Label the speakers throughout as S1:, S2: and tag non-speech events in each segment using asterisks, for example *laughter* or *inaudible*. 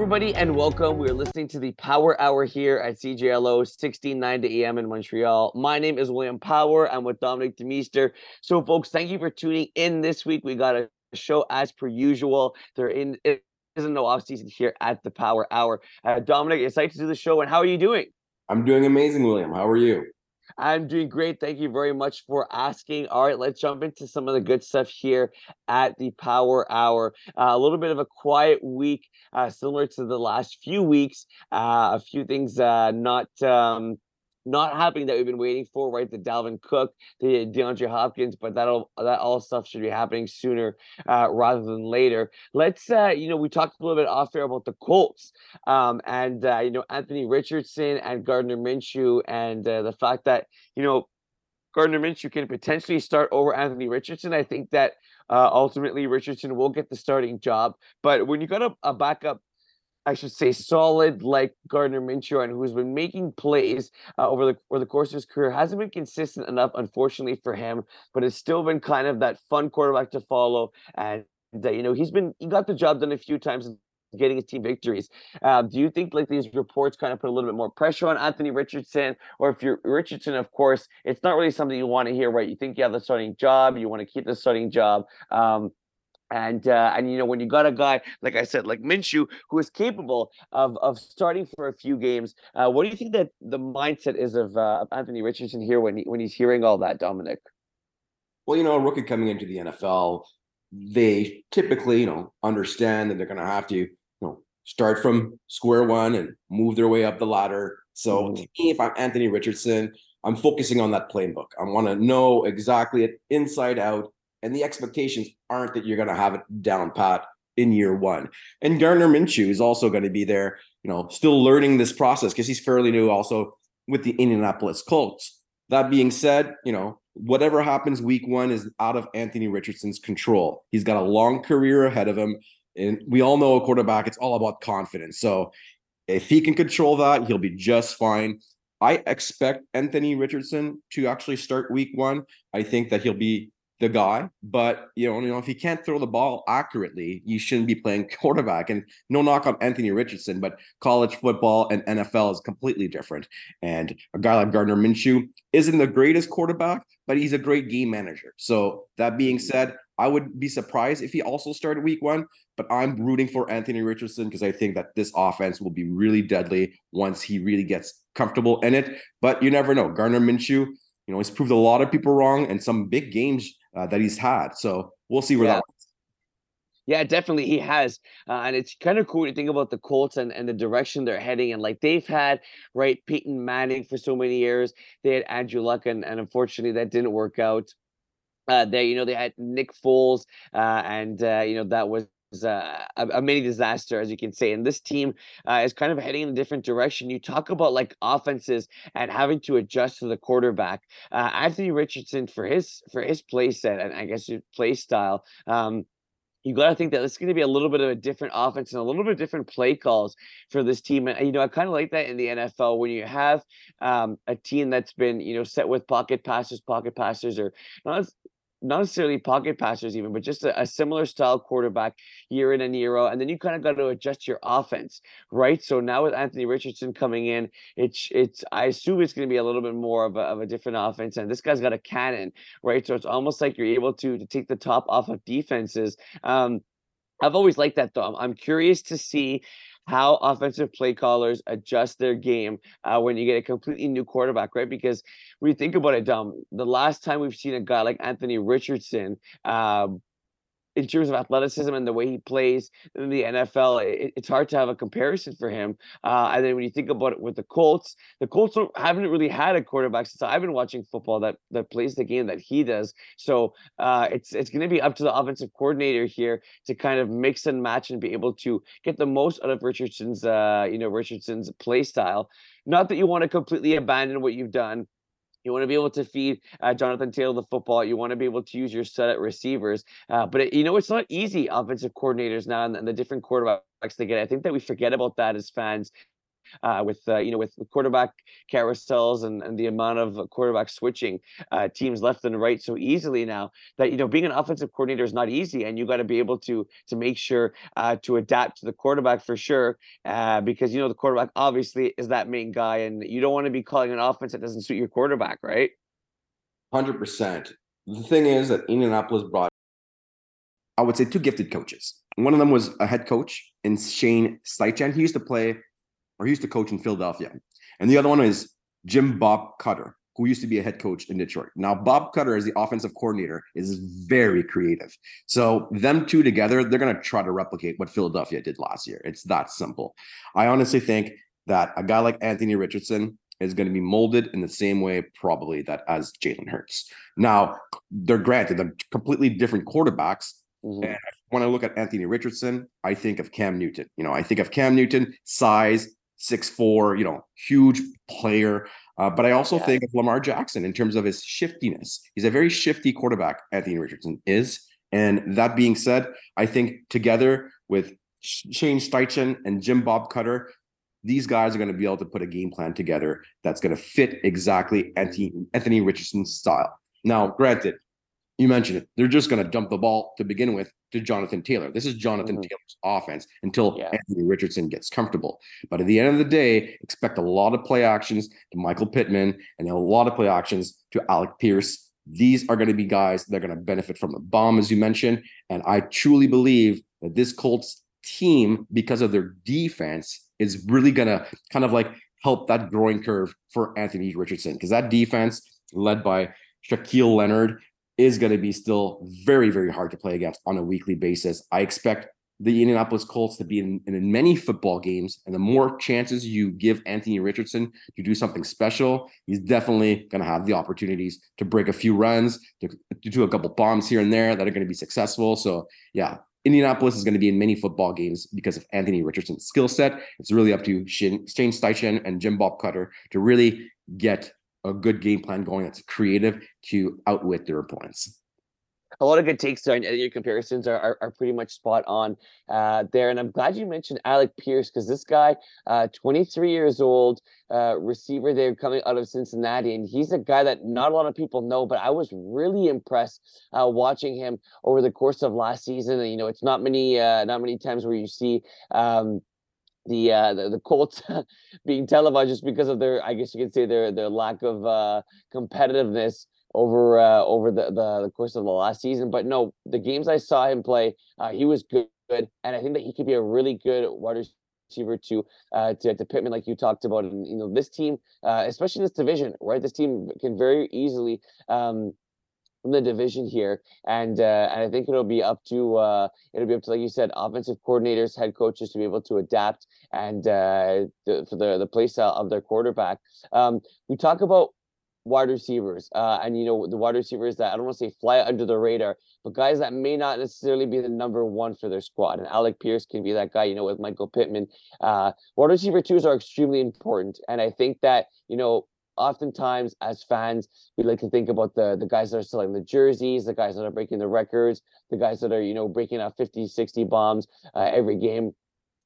S1: everybody, and welcome. We're listening to the Power Hour here at CJLO 1690 AM in Montreal. My name is William Power. I'm with Dominic Demeester. So, folks, thank you for tuning in this week. We got a show as per usual. There in it isn't no off season here at the Power Hour. Uh, Dominic, excited to do the show, and how are you doing?
S2: I'm doing amazing, William. How are you?
S1: I'm doing great. Thank you very much for asking. All right, let's jump into some of the good stuff here at the Power Hour. Uh, a little bit of a quiet week, uh, similar to the last few weeks. Uh, a few things uh, not. Um, not happening that we've been waiting for, right? The Dalvin Cook, the DeAndre Hopkins, but that'll that all stuff should be happening sooner uh, rather than later. Let's uh, you know, we talked a little bit off air about the Colts, um, and uh, you know Anthony Richardson and Gardner Minshew, and uh, the fact that you know Gardner Minshew can potentially start over Anthony Richardson. I think that uh, ultimately Richardson will get the starting job, but when you got a, a backup I should say, solid like Gardner Minshew, and who's been making plays uh, over the over the course of his career, hasn't been consistent enough, unfortunately for him. But it's still been kind of that fun quarterback to follow, and uh, you know he's been he got the job done a few times getting his team victories. Um, do you think like these reports kind of put a little bit more pressure on Anthony Richardson, or if you're Richardson, of course, it's not really something you want to hear, right? You think you have the starting job, you want to keep the starting job. Um, and uh, and you know when you got a guy like I said like Minshew who is capable of of starting for a few games, uh, what do you think that the mindset is of, uh, Anthony Richardson here when he, when he's hearing all that, Dominic?
S2: Well, you know, a rookie coming into the NFL, they typically you know understand that they're going to have to you know start from square one and move their way up the ladder. So mm. to me, if I'm Anthony Richardson, I'm focusing on that playbook. I want to know exactly it inside out and the expectations aren't that you're going to have it down pat in year one. And Gardner Minshew is also going to be there, you know, still learning this process because he's fairly new also with the Indianapolis Colts. That being said, you know, whatever happens week one is out of Anthony Richardson's control. He's got a long career ahead of him. And we all know a quarterback, it's all about confidence. So if he can control that, he'll be just fine. I expect Anthony Richardson to actually start week one. I think that he'll be the guy, but you know, you know, if he can't throw the ball accurately, you shouldn't be playing *laughs* quarterback. And no knock on Anthony Richardson, but college football and NFL is completely different. And a guy like Gardner Minshew isn't the greatest quarterback, but he's a great game manager. So that being mm-hmm. said, I would be surprised if he also started week one, but I'm rooting for Anthony Richardson because I think that this offense will be really deadly once he really gets comfortable in it. But you never know. Gardner Minshew, you know, he's proved a lot of people wrong and some big games uh, that he's had. So we'll see where yeah. that.
S1: Yeah, definitely he has, uh, and it's kind of cool to think about the Colts and, and the direction they're heading. And like they've had right Peyton Manning for so many years, they had Andrew Luck, and, and unfortunately that didn't work out. Uh, they you know they had Nick Foles, uh, and uh, you know that was a, a, mini disaster, as you can say. And this team uh, is kind of heading in a different direction. You talk about like offenses and having to adjust to the quarterback. Uh, Anthony Richardson for his for his play set and I guess his play style. Um, you got to think that it's going to be a little bit of a different offense and a little bit different play calls for this team. And you know, I kind of like that in the NFL when you have um, a team that's been you know set with pocket passers, pocket passers, or not not necessarily pocket passers even, but just a, a, similar style quarterback year in and year out. And then you kind of got to adjust your offense, right? So now with Anthony Richardson coming in, it's it's I assume it's going to be a little bit more of a, of a different offense. And this guy's got a cannon, right? So it's almost like you're able to to take the top off of defenses. Um, I've always liked that though. I'm, I'm curious to see how offensive play callers adjust their game uh, when you get a completely new quarterback, right? Because you think about it, Dom, the last time we've seen a guy like Anthony Richardson uh, in terms of athleticism and the way he plays in the NFL, it, it's hard to have a comparison for him. Uh, and then when you think about it with the Colts, the Colts haven't really had a quarterback since I've been watching football that that plays the game that he does. So uh, it's it's going to be up to the offensive coordinator here to kind of mix and match and be able to get the most out of Richardson's uh, you know Richardson's play style. Not that you want to completely abandon what you've done you want to be able to feed uh, Jonathan Taylor the football. You want to be able to use your set at receivers. Uh, but it, you know, it's not easy. Offensive coordinators now and, and, the different quarterbacks they get. I think that we forget about that as fans. Uh, with uh, you know with, quarterback carousels and, and the amount of quarterback switching uh, teams left and right so easily now that you know being an offensive coordinator is not easy, and you got to be able to to make sure uh, to adapt to the quarterback for sure, uh, because you know the quarterback obviously is that main guy, and you don't want to be calling an offense that doesn't suit your quarterback, right?
S2: Hundred percent. The thing is that Indianapolis brought, I would say, two gifted coaches. One of them was a head coach in Shane Steichen. He used to play, or he used to coach in Philadelphia, and the other one is Jim Bob Cooter, who used to be a head coach in Detroit. Now, Bob Cooter, as the offensive coordinator, is very creative. So, them two together, they're going to try to replicate what Philadelphia did last year. It's that simple. I honestly think that a guy like Anthony Richardson is going to be molded in the same way, probably that as Jalen Hurts. Now, they're granted they're completely different quarterbacks. Mm-hmm. And when I look at Anthony Richardson, I think of Cam Newton. You know, I think of Cam Newton, size, six four, you know, huge player. Uh, but I also yeah. think of Lamar Jackson in terms of his shiftiness. He's a very shifty quarterback. Anthony Richardson is. And that being said, I think together with Shane Steichen and Jim Bob Cooter, these guys are going to be able to put a game plan together that's going to fit exactly Anthony, Anthony Richardson's style. Now, granted, you mentioned it. They're just going to dump the ball to begin with to Jonathan Taylor. This is Jonathan mm-hmm. Taylor's offense until yeah. Anthony Richardson gets comfortable. But at the end of the day, expect a lot of play actions to Michael Pittman and a lot of play actions to Alec Pierce. These are going to be guys that are going to benefit from the bomb, as you mentioned. And I truly believe that this Colts team, because of their defense, is really going to kind of like help that growing curve for Anthony Richardson because that defense led by Shaquille Leonard is going to be still very, very hard to play against on a weekly basis. I expect the Indianapolis Colts to be in, in many football games, and the more chances you give Anthony Richardson to do something special, he's definitely going to have the opportunities to break a few runs, to, to do a couple bombs here and there that are going to be successful. So, yeah, Indianapolis is going to be in many football games because of Anthony Richardson's skill set. It's really up to Shane Steichen and Jim Bob Cooter to really get a good game plan going that's creative to outwit their opponents
S1: a lot of good takes there. Your comparisons are, are, are, pretty much spot on uh, there. And I'm glad you mentioned Alec Pierce because this guy, uh, 23 years old, uh, receiver there coming out of Cincinnati, and he's a guy that not a lot of people know, but I was really impressed uh, watching him over the course of last season. And, you know, it's not many uh, not many times where you see. Um, the uh the, the Colts *laughs* being televised just because of their I guess you could say their their lack of uh competitiveness over uh over the, the, the course of the last season. But no, the games I saw him play, uh he was good, and I think that he could be a really good wide receiver to uh to, to Pittman, like you talked about. And you know, this team, uh especially this division, right? This team can very easily um from the division here, and uh, and I think it'll be up to uh, it'll be up to like you said, offensive coordinators, head coaches to be able to adapt and uh, the, for the the play style of their quarterback. Um, we talk about wide receivers, uh, and you know the wide receivers that I don't want to say fly under the radar, but guys that may not necessarily be the number one for their squad. And Alec Pierce can be that guy, you know, with Michael Pittman. Uh, wide receiver twos are extremely important, and I think that you know oftentimes as fans we like to think about the the guys that are selling the jerseys the guys that are breaking the records the guys that are you know breaking out 50 60 bombs uh, every game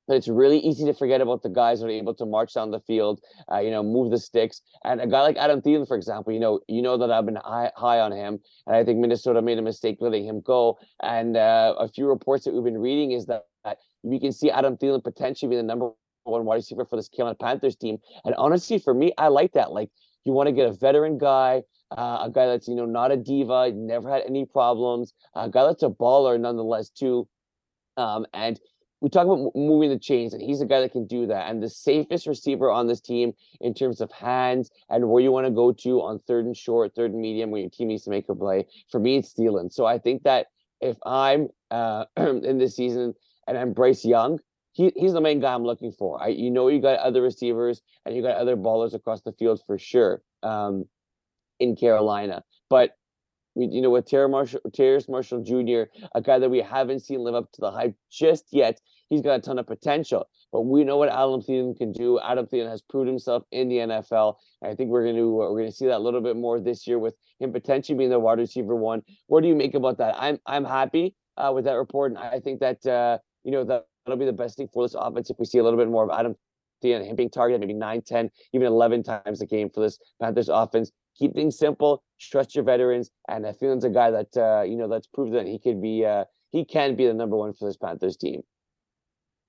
S1: but it's really easy to forget about the guys that are able to march down the field, uh, you know, move the sticks. And a guy like Adam Thielen, for example, you know, you know that I've been high, high on him, and I think Minnesota made a mistake letting him go. And uh, a few reports that we've been reading is that, we can see Adam Thielen potentially be the number one wide receiver for this Carolina Panthers team. And honestly, for me, I like that. Like you want to get a veteran guy, uh, a guy that's you know not a diva, never had any problems, a guy that's a baller nonetheless too. Um, and we talk about moving the chains, and he's a guy that can do that. And the safest receiver on this team in terms of hands and where you want to go to on third and short, third and medium, when your team needs to make a play. For me, it's Thielen. So I think that if I'm uh, *clears throat* in this season and I'm Bryce Young, he, he's the main guy I'm looking for. I you know you got other receivers and you got other ballers across the field for sure um, in Carolina, but you know with Terrace Marshall, Terrace Marshall Jr., a guy that we haven't seen live up to the hype just yet. He's got a ton of potential, but we know what Adam Thielen can do. Adam Thielen has proved himself in the NFL. I think we're going to uh, we're going to see that a little bit more this year with him potentially being the wide receiver one. What do you make about that? I'm I'm happy uh, with that report, and I think that uh, you know that that'll be the best thing for this offense if we see a little bit more of Adam Thielen, him being targeted maybe 9, 10, even 11 times a game for this Panthers offense. Keep things simple, trust your veterans, and Thielen's a guy that, uh, you know, that's proved that he could be, uh, he can be the number one for this Panthers team.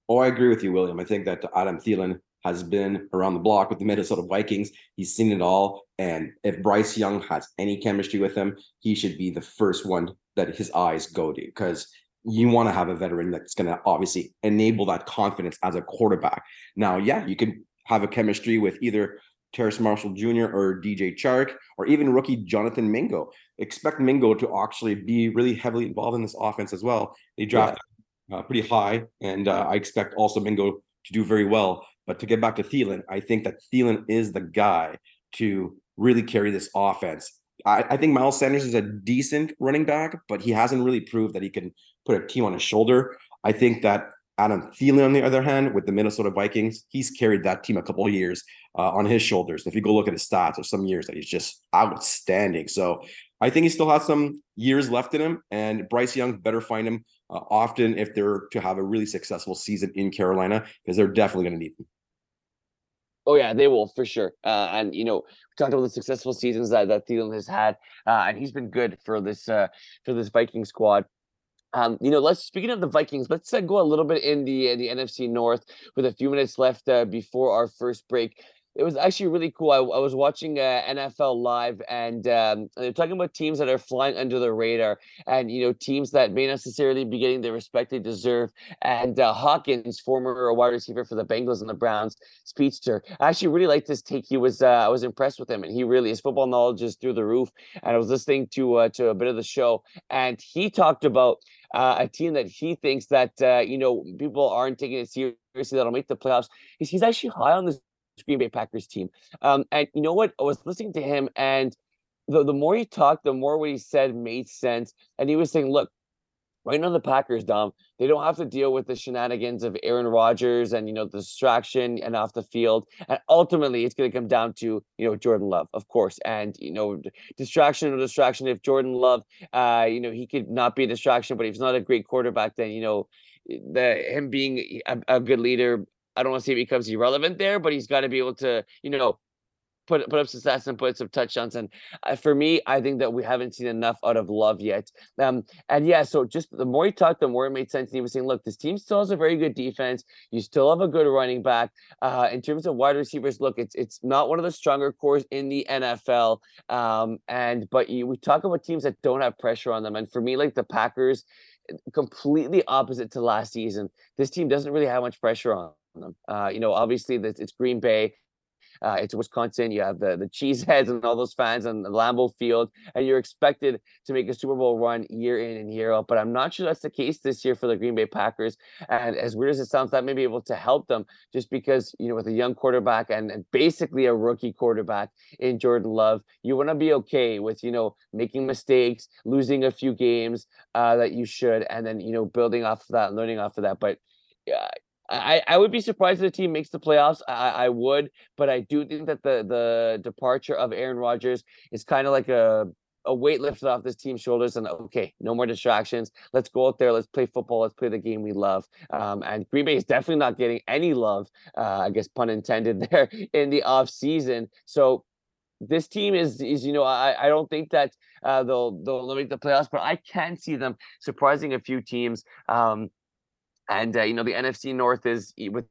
S2: Oh, I agree with you, William. I think that Adam Thielen has been around the block with the Minnesota Vikings. He's seen it all. And if Bryce Young has any chemistry with him, he should be the first one that his eyes go to because you want to have a veteran that's going to obviously enable that confidence as a quarterback. Now, yeah, you can have a chemistry with either Terrace Marshall Jr. or DJ Chark or even rookie Jonathan Mingo. Expect Mingo to actually be really heavily involved in this offense as well. They drafted yeah. uh, pretty high, and uh, I expect also Mingo to do very well. But to get back to Thielen, I think that Thielen is the guy to really carry this offense. I, I, think Miles Sanders is a decent running back, but he hasn't really proved that he can put a team on his shoulder. I think that Adam Thielen, on the other hand, with the Minnesota Vikings, he's carried that team a couple of years uh, on his shoulders. If you go look at his stats, there's some years that he's just outstanding. So I think he still has some years left in him, and Bryce Young better find him uh, often if they're to have a really successful season in Carolina, because they're definitely going to need him.
S1: Oh yeah, they will for sure. Uh, and you know, we talked about the successful seasons that that Thielen has had, uh, and he's been good for this uh, for this Viking squad. Um, you know, let's speaking of the Vikings, let's uh, go a little bit in the the NFC North with a few minutes left uh, before our first break it was actually really cool. I, I was watching uh, NFL live, and um, they're talking about teams that are flying under the radar, and you know teams that may necessarily be getting the respect they deserve. And uh, Hawkins, former wide receiver for the Bengals and the Browns, speedster. I actually really liked this take. He was uh, I was impressed with him, and he really his football knowledge is through the roof. And I was listening to uh, to a bit of the show, and he talked about uh, a team that he thinks that uh, you know people aren't taking it seriously that'll make the playoffs. He's, he's actually high on this Green Bay Packers team. Um, and you know what? I was listening to him, and the, the more he talked, the more what he said made sense. And he was saying, look, right now the Packers, Dom, they don't have to deal with the shenanigans of Aaron Rodgers and you know the distraction and off the field. And ultimately, it's going to come down to you know Jordan Love, of course, and you know distraction or distraction. If Jordan Love, uh, you know he could not be a distraction, but if he's not a great quarterback, then you know the him being a, a good leader I don't want to say he becomes irrelevant there, but he's got to be able to, you know, put put up some stats and put some touchdowns. And uh, for me, I think that we haven't seen enough out of Love yet. Um, and yeah, so just the more he talked, the more it made sense. And he was saying, look, this team still has a very good defense. You still have a good running back. Uh, in terms of wide receivers, look, it's it's not one of the stronger cores in the NFL. Um, and but you, we talk about teams that don't have pressure on them. And for me, like the Packers, completely opposite to last season. This team doesn't really have much pressure on them. Uh, you know, obviously it's Green Bay. Uh, it's Wisconsin. You have the the cheeseheads and all those fans on Lambeau Field, and you're expected to make a Super Bowl run year in and year out. But I'm not sure that's the case this year for the Green Bay Packers. And as weird as it sounds, that may be able to help them just because you know with a young quarterback and, and basically a rookie quarterback in Jordan Love, you want to be okay with you know making mistakes, losing a few games uh, that you should, and then you know building off of that, learning off of that. But yeah, I, I would be surprised if the team makes the playoffs. I, I would, but I do think that the the departure of Aaron Rodgers is kind of like a a weight lifted off this team's shoulders and okay, no more distractions. Let's go out there. Let's play football. Let's play the game we love. Um, and Green Bay is definitely not getting any love, uh, I guess pun intended *laughs* there in the off season. So this team is is you know I I don't think that uh, they'll they'll make the playoffs, but I can see them surprising a few teams. Um, and uh, you know the NFC North is with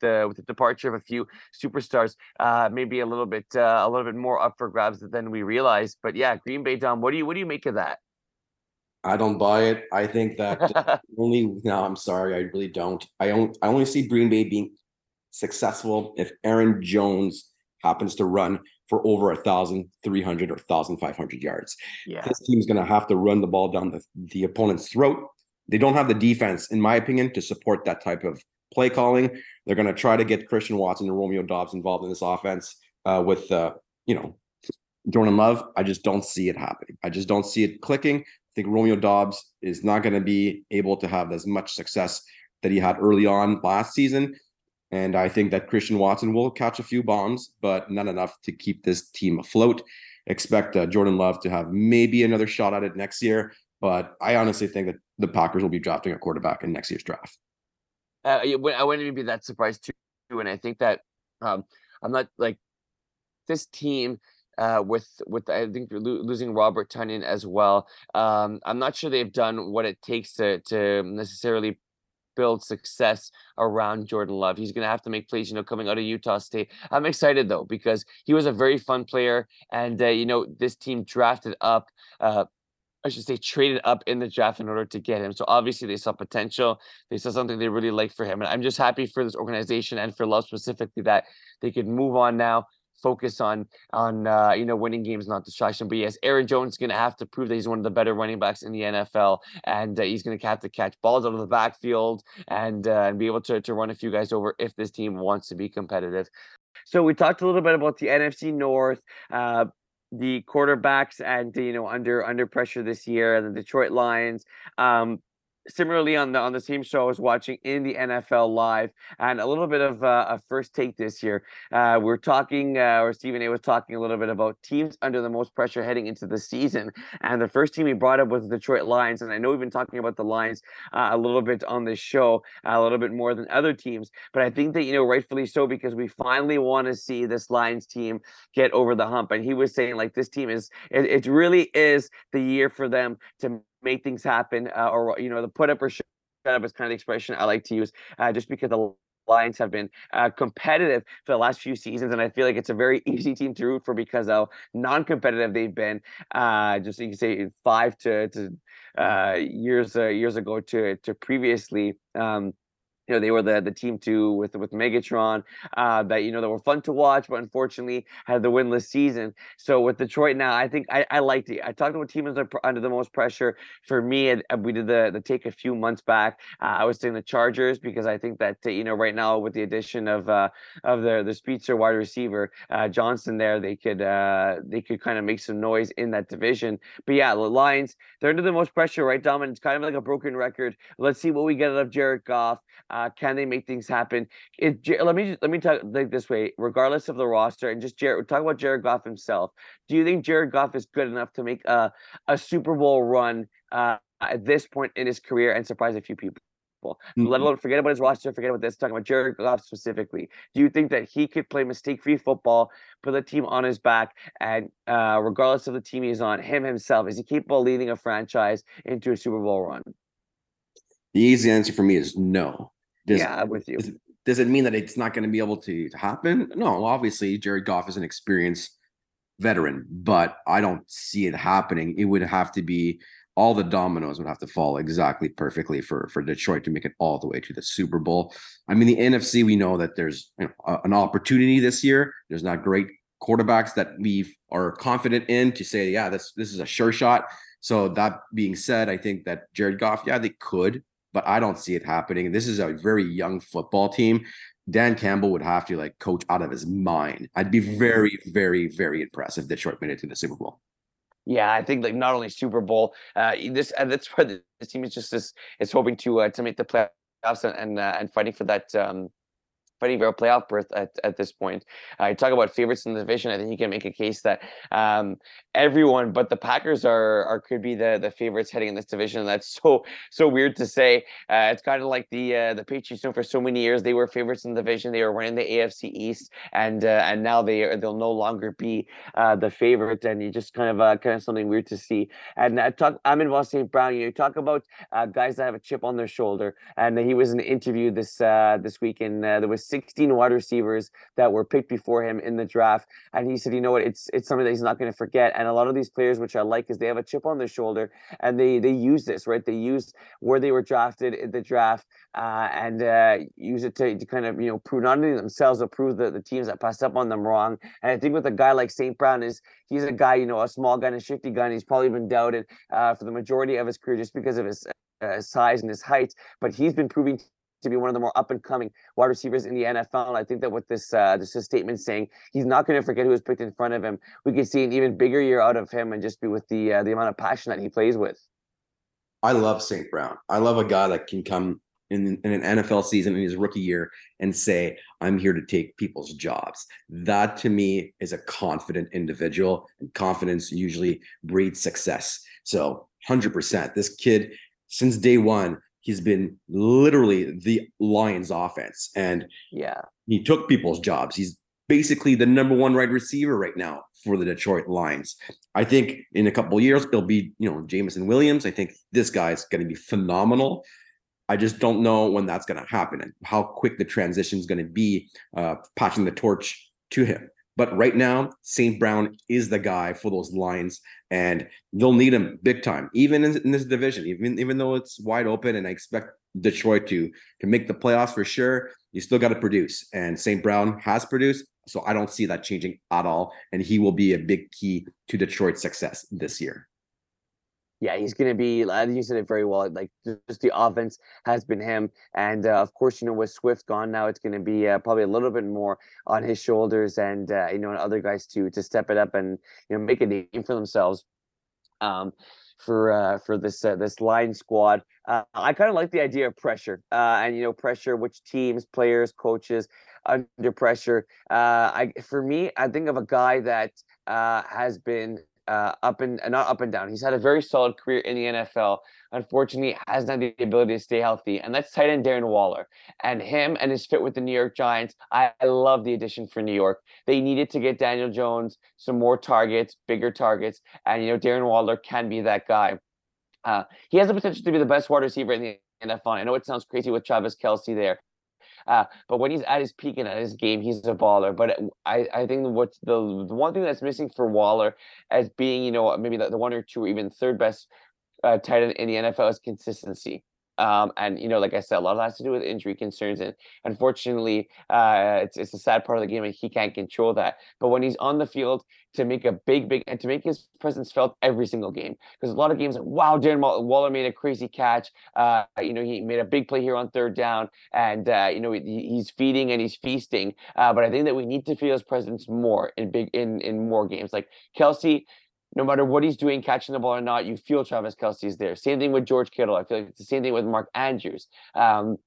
S1: the with the departure of a few superstars, uh, maybe a little bit uh, a little bit more up for grabs than we realized. But yeah, Green Bay, Dom, what do you what do you make of that?
S2: I don't buy it. I think that *laughs* only no, I'm sorry, I really don't. I only I only see Green Bay being successful if Aaron Jones happens to run for over a thousand three hundred or thousand five hundred yards. Yeah. This team's gonna have to run the ball down the, the opponent's throat they don't have the defense, in my opinion, to support that type of play calling. They're going to try to get Christian Watson and Romeo Doubs involved in this offense uh, with, uh, you know, Jordan Love. I just don't see it happening. I just don't see it clicking. I think Romeo Doubs is not going to be able to have as much success that he had early on last season. And I think that Christian Watson will catch a few bombs, but not enough to keep this team afloat. Expect uh, Jordan Love to have maybe another shot at it next year. But I honestly think that the Packers will be drafting a quarterback in next year's draft.
S1: Uh, I wouldn't even be that surprised too. And I think that Um, I'm not like this team uh, with with I think lo- losing Robert Tonyan as well. Um, I'm not sure they've done what it takes to to necessarily build success around Jordan Love. He's going to have to make plays, you know, coming out of Utah State. I'm excited though because he was a very fun player, and uh, you know this team drafted up. Uh, I should say traded up in the draft in order to get him. So obviously they saw potential. They saw something they really liked for him. And I'm just happy for this organization and for Love specifically that they could move on now, focus on on uh, you know winning games, not distraction. But yes, Aaron Jones is going to have to prove that he's one of the better running backs in the NFL, and uh, he's going to have to catch balls out of the backfield and uh, and be able to to run a few guys over if this team wants to be competitive. So we talked a little bit about the NFC North. Uh, the quarterbacks and you know under under pressure this year, the Detroit Lions. Um, similarly on the on the same show I was watching in the NFL live and a little bit of uh, a first take this year. Uh, we're talking, uh, or Stephen A was talking a little bit about teams under the most pressure heading into the season. And the first team he brought up was the Detroit Lions. And I know we've been talking about the Lions uh, a little bit on this show, a little bit more than other teams. But I think that, you know, rightfully so, because we finally want to see this Lions team get over the hump. And he was saying, like, this team is, it, it really is the year for them to make things happen, uh, or you know, the put up or shut up is kind of the expression I like to use, uh, just because the Lions have been uh, competitive for the last few seasons, and I feel like it's a very *laughs* easy team to root for because how non-competitive they've been. Uh, just you can say five to to uh, years uh, years ago to to previously. Um, you know they were the the team two with with Megatron uh, that you know that were fun to watch, but unfortunately had the winless season. So with Detroit now, I think I, I liked it. I talked about teams under, under the most pressure. For me, we did the the take a few months back. Uh, I was saying the Chargers because I think that you know right now with the addition of uh, of the the speedster wide receiver uh, Johnson there, they could uh, they could kind of make some noise in that division. But yeah, the Lions they're under the most pressure, right, Dom? And it's kind of like a broken record. Let's see what we get out of Jared Goff. Uh, can they make things happen? It, let me let me talk like this way. Regardless of the roster, and just Jared, talk about Jared Goff himself. Do you think Jared Goff is good enough to make a a Super Bowl run uh, at this point in his career and surprise a few people? Mm-hmm. Let alone forget about his roster, forget about this. Talking about Jared Goff specifically, do you think that he could play mistake-free football, put the team on his back, and uh, regardless of the team he's on, him himself is he capable of leading a franchise into a Super Bowl run?
S2: The easy answer for me is no.
S1: Does, yeah, with you.
S2: Does, does it mean that it's not going to be able to, to happen? No, obviously, Jared Goff is an experienced veteran, but I don't see it happening. It would have to be all the dominoes would have to fall exactly perfectly for for Detroit to make it all the way to the Super Bowl. I mean, the NFC, we know that there's you know, an opportunity this year. There's not great quarterbacks that we are confident in to say, yeah, this this is a sure shot. So that being said, I think that Jared Goff, yeah, they could but I don't see it happening. This is a very young football team. Dan Campbell would have to like coach out of his mind. I'd be very, very, very impressed if Detroit made it to the Super Bowl.
S1: Yeah, I think like not only Super Bowl, uh, this and that's where the team is just is is hoping to uh, to make the playoffs and and, uh, and fighting for that um, fighting for a playoff berth at, at this point. Uh, talk about favorites in the division. I think you can make a case that um, everyone but the Packers are are could be the the favorites heading in this division. That's *laughs* so so weird to say. Uh, it's kind of like the uh, the Patriots. know, for so many years, they were favorites in the division. They were winning the AFC East, and uh, and now they are, they'll no longer be uh, the favorite. And you just kind of uh, kind of something weird to see. And I talk. I'm in St. Brown. You talk about guys that have a chip on their shoulder, and he was in an interview this this week, and there was 16 wide receivers that were picked before him in the draft. And he said, you know what, it's it's something that he's not going to forget. And a lot of these players, which I like, is they have a chip on their shoulder and they they use this, right? They use where they were drafted in the draft uh, and uh, use it to, to kind of, you know, prove not only themselves, but prove the, the teams that passed up on them wrong. And I think with a guy like St. Brown is he's a guy, you know, a small guy and a shifty guy, and he's probably been doubted uh, for the majority of his career just because of his uh, size and his height. But he's been proving to be one of the more up and coming wide receivers in the NFL. And I think that with this uh, this statement saying he's not going to forget who was picked in front of him, we could see an even bigger year out of him and just be with the uh, the amount of passion that he plays with.
S2: I love St. Brown. I love a guy that can come in, in an NFL season in his rookie year and say, I'm here to take people's jobs. That to me is a confident individual, and confidence usually breeds success. So 100%. This kid, since day one, he's been literally the Lions offense. And
S1: yeah,
S2: he took people's jobs. He's basically the number one wide receiver right now for the Detroit Lions. I think in a couple years it'll be, you know, Jameson Williams. I think this guy's going to be phenomenal. I just don't know when that's going to happen and how quick the transition is going to be, uh, passing the torch to him. But right now, St. Brown is the guy for those Lions, and they'll need him big time, even in, in, this division. Even even though it's wide open, and I expect Detroit to to make the playoffs for sure. You still got to produce, and St. Brown has produced, so I don't see that changing at all. And he will be a big key to Detroit's success this year.
S1: Yeah, he's going to be. I think you said it very well. Like just the offense has been him, and uh, of course, you know, with Swift gone now, it's going to be uh, probably a little bit more on his shoulders, and uh, you know, and other guys to to step it up and you know make a name for themselves. Um, for uh, for this uh, this line squad. Uh, I kind of like the idea of pressure, uh, and you know, pressure which teams, players, coaches under pressure. Uh, I for me, I think of a guy that uh, has been uh, up and not up and down. He's had a very solid career in the NFL. Unfortunately, has not the ability to stay healthy, and that's tight end Darren Waller. And him and his fit with the New York Giants, I, I love the addition for New York. They needed to get Daniel Jones some more targets, bigger targets, and you know Darren Waller can be that guy. Uh, he has the potential to be the best wide receiver in the NFL. I know it sounds crazy with Travis Kelce there, uh, but when he's at his peak and at his game, he's a baller. But I, I think what's the, the one thing that's missing for Waller as being, you know, maybe the, the one or two or even third best uh, tight end in the NFL is consistency. Um, and you know, like I said, a lot of that has to do with injury concerns, and unfortunately, uh, it's it's a sad part of the game, and he can't control that. But when he's on the field, to make a big, big, and to make his presence felt every single game, because a lot of games, wow, Darren Waller made a crazy catch. Uh, you know, he made a big play here on third down, and uh, you know, he, he's feeding and he's feasting. Uh, but I think that we need to feel his presence more in big in in more games. Like Kelce, no matter what he's doing, catching the ball or not, you feel Travis Kelce is there. Same thing with George Kittle. I feel like it's the same thing with Mark Andrews. Um,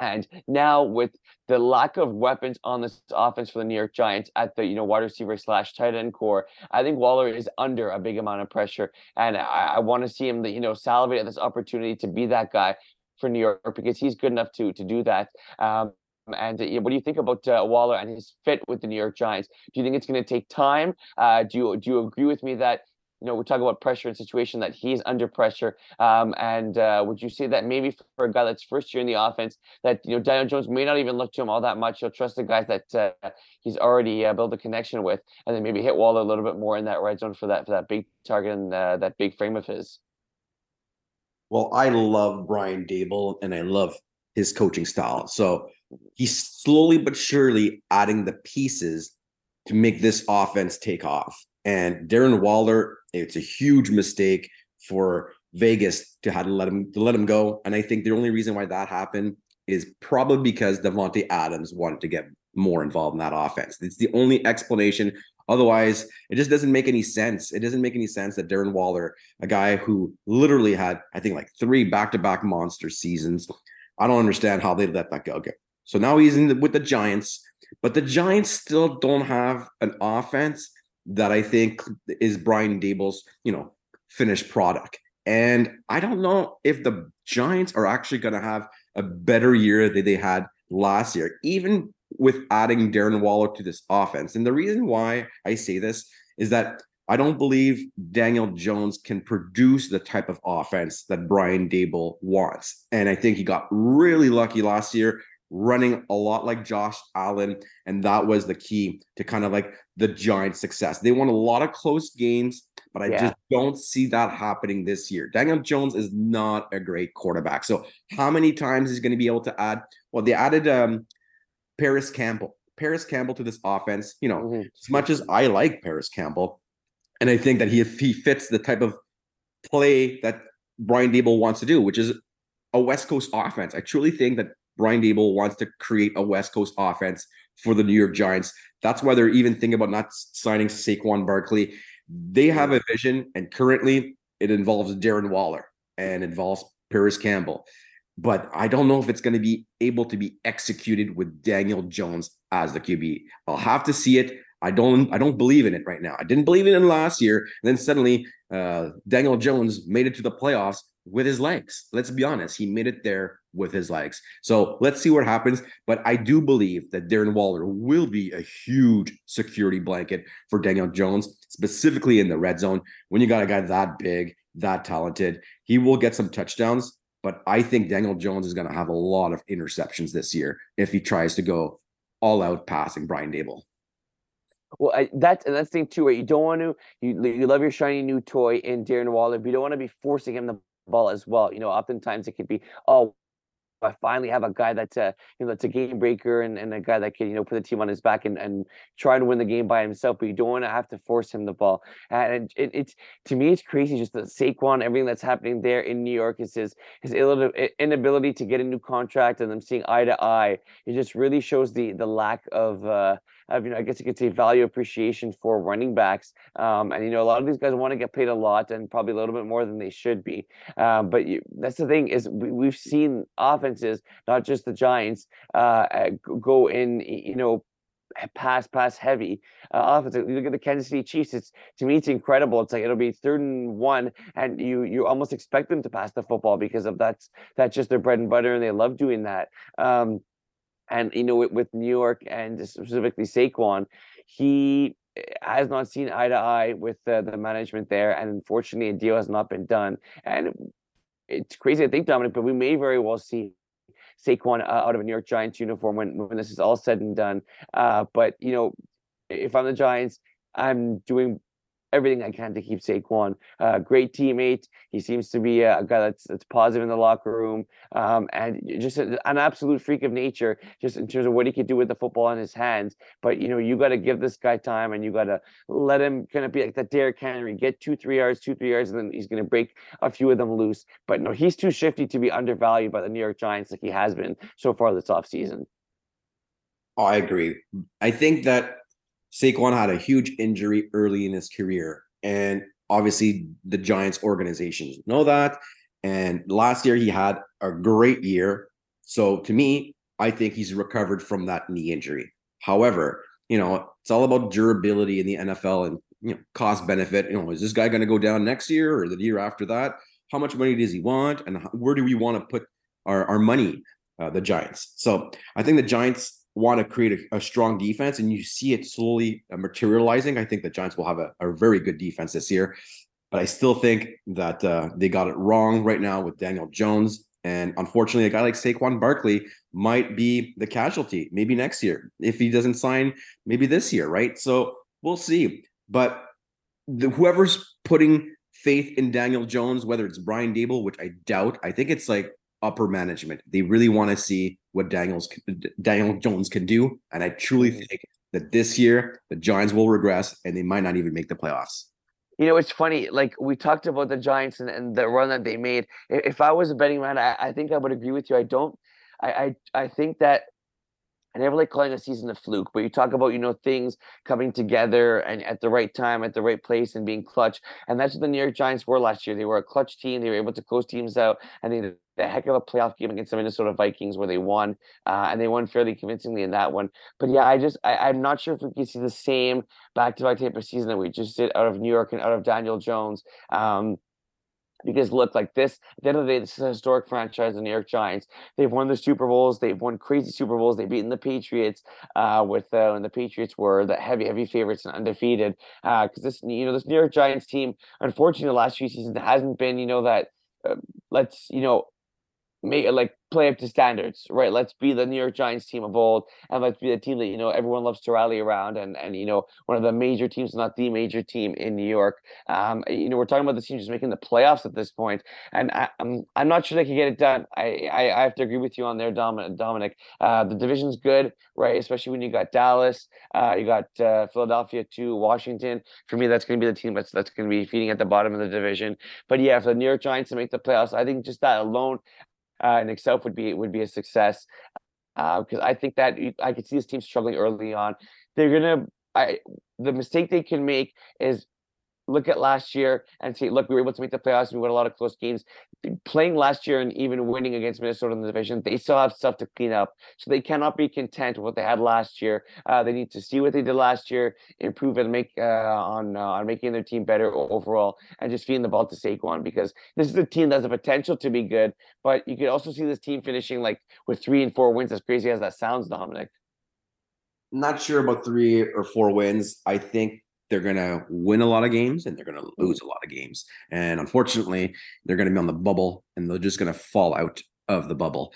S1: and now with the lack of weapons on this offense for the New York Giants at the you know wide receiver slash tight end core, I think Waller is under a big amount of pressure, and I, I want to see him you know salivate at this opportunity to be that guy for New York because he's good enough to to do that. Um, and uh, what do you think about uh, Waller and his fit with the New York Giants? Do you think it's going to take time? Uh, do you do you agree with me that you know we talk about pressure and situation that he's under pressure? Um, and uh, would you say that maybe for a guy that's first year in the offense, that you know Daniel Jones may not even look to him all that much. He'll trust the guys that uh, he's already uh, built a connection with, and then maybe hit Waller a little bit more in that red zone for that for that big target and that big frame of his.
S2: Well, I love Brian Daboll and I love his coaching style. So he's slowly but surely adding the pieces to make this offense take off. And Darren Waller, it's a huge mistake for Vegas to have to let him to let him go. And I think the only reason why that happened is probably because Davante Adams wanted to get more involved in that offense. It's the only explanation. Otherwise, it just doesn't make any sense. It doesn't make any sense that Darren Waller, a guy who literally had, I think, like three back-to-back monster seasons, I don't understand how they let that go. So now he's in the, with the Giants, but the Giants still don't have an offense that I think is Brian Daboll's, you know, finished product. And I don't know if the Giants are actually going to have a better year than they had last year, even with adding Darren Waller to this offense. And the reason why I say this is that I don't believe Daniel Jones can produce the type of offense that Brian Daboll wants. And I think he got really lucky last year running a lot like Josh Allen. And that was the key to kind of like the Giants' success. They won a lot of close games, but I yeah. just don't see that happening this year. Daniel Jones is not a great quarterback. So how many times is he going to be able to add? Well, they added um Parris Campbell. Parris Campbell to this offense, you know, mm-hmm. as much as I like Parris Campbell, and I think that he he fits the type of play that Brian Daboll wants to do, which is a West Coast offense. I truly think that Brian Daboll wants to create a West Coast offense for the New York Giants. That's why they're even thinking about not signing Saquon Barkley. They have a vision, and currently it involves Darren Waller and involves Parris Campbell. But I don't know if it's going to be able to be executed with Daniel Jones as the QB. I'll have to see it. I don't I don't believe in it right now. I didn't believe in it last year. And then suddenly uh, Daniel Jones made it to the playoffs with his legs. Let's be honest. He made it there with his legs. So let's see what happens. But I do believe that Darren Waller will be a huge security blanket for Daniel Jones, specifically in the red zone. When you got a guy that big, that talented, he will get some touchdowns. But I think Daniel Jones is going to have a lot of interceptions this year if he tries to go all out passing Brian Daboll.
S1: Well, I, that's and that's the thing too, right? You don't want to you you love your shiny new toy in Darren Waller, but you don't want to be forcing him the ball as well. You know, oftentimes it could be, oh, I finally have a guy that's a you know that's a game breaker and, and a guy that can you know put the team on his back and, and try to win the game by himself, but you don't want to have to force him the ball. And it, it's to me it's crazy just the Saquon everything that's happening there in New York is his his inability to get a new contract and them seeing eye to eye. It just really shows the the lack of uh, of, you know, I guess you could say value appreciation for running backs. Um, and, you know, a lot of these guys want to get paid a lot and probably a little bit more than they should be. Um, but you, that's the thing is we, have seen offenses, not just the Giants, uh, go in, you know, pass pass heavy uh, offense. You look at the Kansas City Chiefs. It's to me, it's incredible. It's like it'll be third and one, and you you almost expect them to pass the football because of that's that's just their bread and butter, and they love doing that. Um, and you know, with, with New York and specifically Saquon, he eh, has not seen eye to eye with uh, the management there, and unfortunately, a deal has not been done. And it's crazy to think, Dominic, but we may very well see Saquon uh, out of a New York Giants uniform when when this is all said and done. Uh, but you know, if I'm the Giants, I'm doing everything I can to keep Saquon. Uh, great teammate. He seems to be a, guy that's that's positive in the locker room, um, and just a, an absolute freak of nature, just in terms of what he could do with the football in his hands. But you know, you got to give this guy time, and you got to let him kind of be like that Derrick Henry, get two, three yards, two, three yards, and then he's going to break a few of them loose. But no, he's too shifty to be undervalued by the New York Giants like he has been so far this offseason.
S2: Oh, I agree. I think that Saquon had a huge injury early in his career, and obviously the Giants organizations know that. And last year he had a great year. So to me, I think he's recovered from that knee injury. However, you know, it's all about durability in the NFL and you know, cost benefit. You know, is this guy going to go down next year or the year after that? How much money does he want, and where do we want to put our, our money? Uh, the Giants. So I think the Giants want to create a, a, strong defense, and you see it slowly uh, materializing. I think the Giants will have a, a very good defense this year, but I still think that uh, they got it wrong right now with Daniel Jones. And unfortunately, a guy like Saquon Barkley might be the casualty maybe next year if he doesn't sign maybe this year, right? So we'll see. But the, whoever's putting faith in Daniel Jones, whether it's Brian Daboll, which I doubt, I think it's like upper management. They really want to see what Daniel's Daniel Jones can do, and I truly mm-hmm. think that this year the Giants will regress and they might not even make the playoffs.
S1: You know, it's funny. Like we talked about the Giants and, and the run that they made. If I was a betting man, I, I think I would agree with you. I don't. I, I I think that Never like calling a season a fluke, but you talk about, you know, things coming together and at the right time, at the right place and being clutch. And that's what the New York Giants were last year. They were a clutch team. They were able to close teams out and they did a heck of a playoff game against the Minnesota Vikings where they won. Uh, and they won fairly convincingly in that one. But yeah, I just, I, am not sure if we can see the same back to back type of season that we just did out of New York and out of Daniel Jones. Um, because look like this. At the end of the day this is a historic franchise the new york giants. They've won the super bowls. They've won crazy super bowls. They've beaten the patriots uh, with uh, the patriots were the heavy heavy favorites and undefeated because uh, this you know this new york giants team unfortunately the last few seasons hasn't been you know that uh, let's you know make like play up to standards, right? Let's be the New York Giants team of old, and let's be the team that you know everyone loves to rally around, and and you know one of the major teams, not the major team in New York. Um, you know we're talking about the team just making the playoffs at this point, and I, am I'm, I'm not sure they can get it done. I, I, I have to agree with you on there, Dominic. Dominic, uh, the division's good, right? Especially when you got Dallas, uh, you got uh, Philadelphia too, Washington. For me, that's going to be the team that's that's going to be feeding at the bottom of the division. But yeah, for the New York Giants to make the playoffs, I think just that alone uh, in itself would be would be a success because uh, I think that I could see this team struggling early on. They're gonna I the mistake they can make is look at last year and say, look, we were able to make the playoffs. We won a lot of close games. Playing last year and even winning against Minnesota in the division, they still have stuff to clean up. So they cannot be content with what they had last year. Uh, they need to see what they did last year, improve and make uh, on uh, on making their team better overall, and just feeding the ball to Saquon because this is a team that has the potential to be good. But you could also see this team finishing like with three and four wins. As crazy as that sounds, Dominic.
S2: Not sure about three or four wins. I think they're going to win a lot of games and they're going to lose a lot of games. And unfortunately, they're going to be on the bubble and they're just going to fall out of the bubble.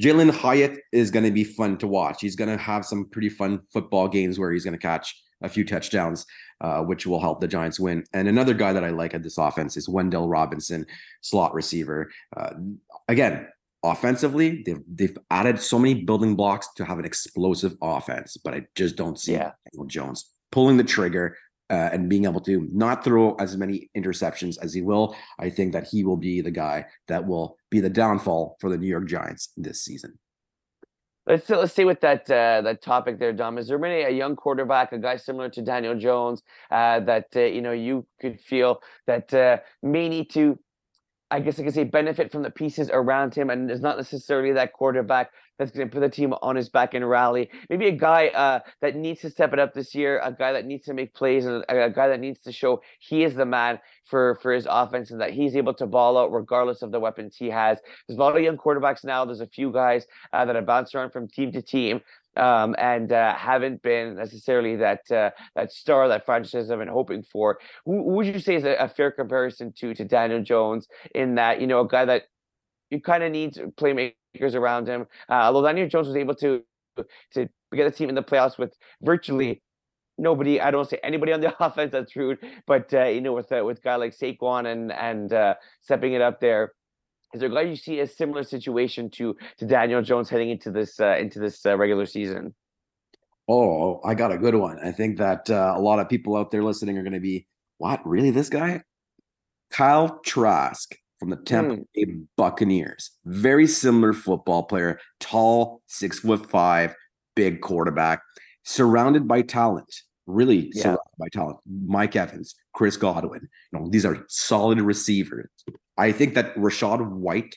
S2: Jalin Hyatt is going to be fun to watch. He's going to have some pretty fun football games where he's going to catch a few touchdowns, uh, which will help the Giants win. And another guy that I like at this offense is Wan'Dale Robinson, slot receiver. Uh, again, offensively, they've they've added so many building blocks to have an explosive offense, but I just don't see yeah. Daniel Jones pulling the trigger uh, and being able to not throw as many interceptions as he will. I think that he will be the guy that will be the downfall for the New York Giants this season.
S1: Let's let's stay with that uh, that topic there, Dom. Is there many a young quarterback, a guy similar to Daniel Jones, uh, that uh, you know you could feel that uh, may need to I guess I could say benefit from the pieces around him, and it's not necessarily that quarterback that's going to put the team on his back and rally. Maybe a guy uh, that needs to step it up this year, a guy that needs to make plays, and a, a, guy that needs to show he is the man for for his offense and that he's able to ball out regardless of the weapons he has. There's a lot of young quarterbacks now. There's a few guys uh, that have bounced around from team to team um, and uh, haven't been necessarily that uh, that star that franchises have been hoping for. Who, would you say is a, a, fair comparison to to Daniel Jones in that you know a guy that you kind of need playmakers around him. Uh, although Daniel Jones was able to to get the team in the playoffs with virtually nobody. I don't say anybody on the *laughs* offense that's rude, but uh, you know with uh, with guy like Saquon and and uh, stepping it up there. Is there guy you see a similar situation to to Daniel Jones heading into this uh, into this uh, regular season?
S2: Oh, I got a good one. I think that uh, a lot of people out there listening are going to be, what? Really, this guy? Kyle Trask from the Tampa mm. Bay Buccaneers. Very similar football player, tall, six foot five, big quarterback, surrounded by talent. Really yeah. surrounded by talent. Mike Evans, Chris Godwin. You know, these are solid receivers. I think that Rachaad White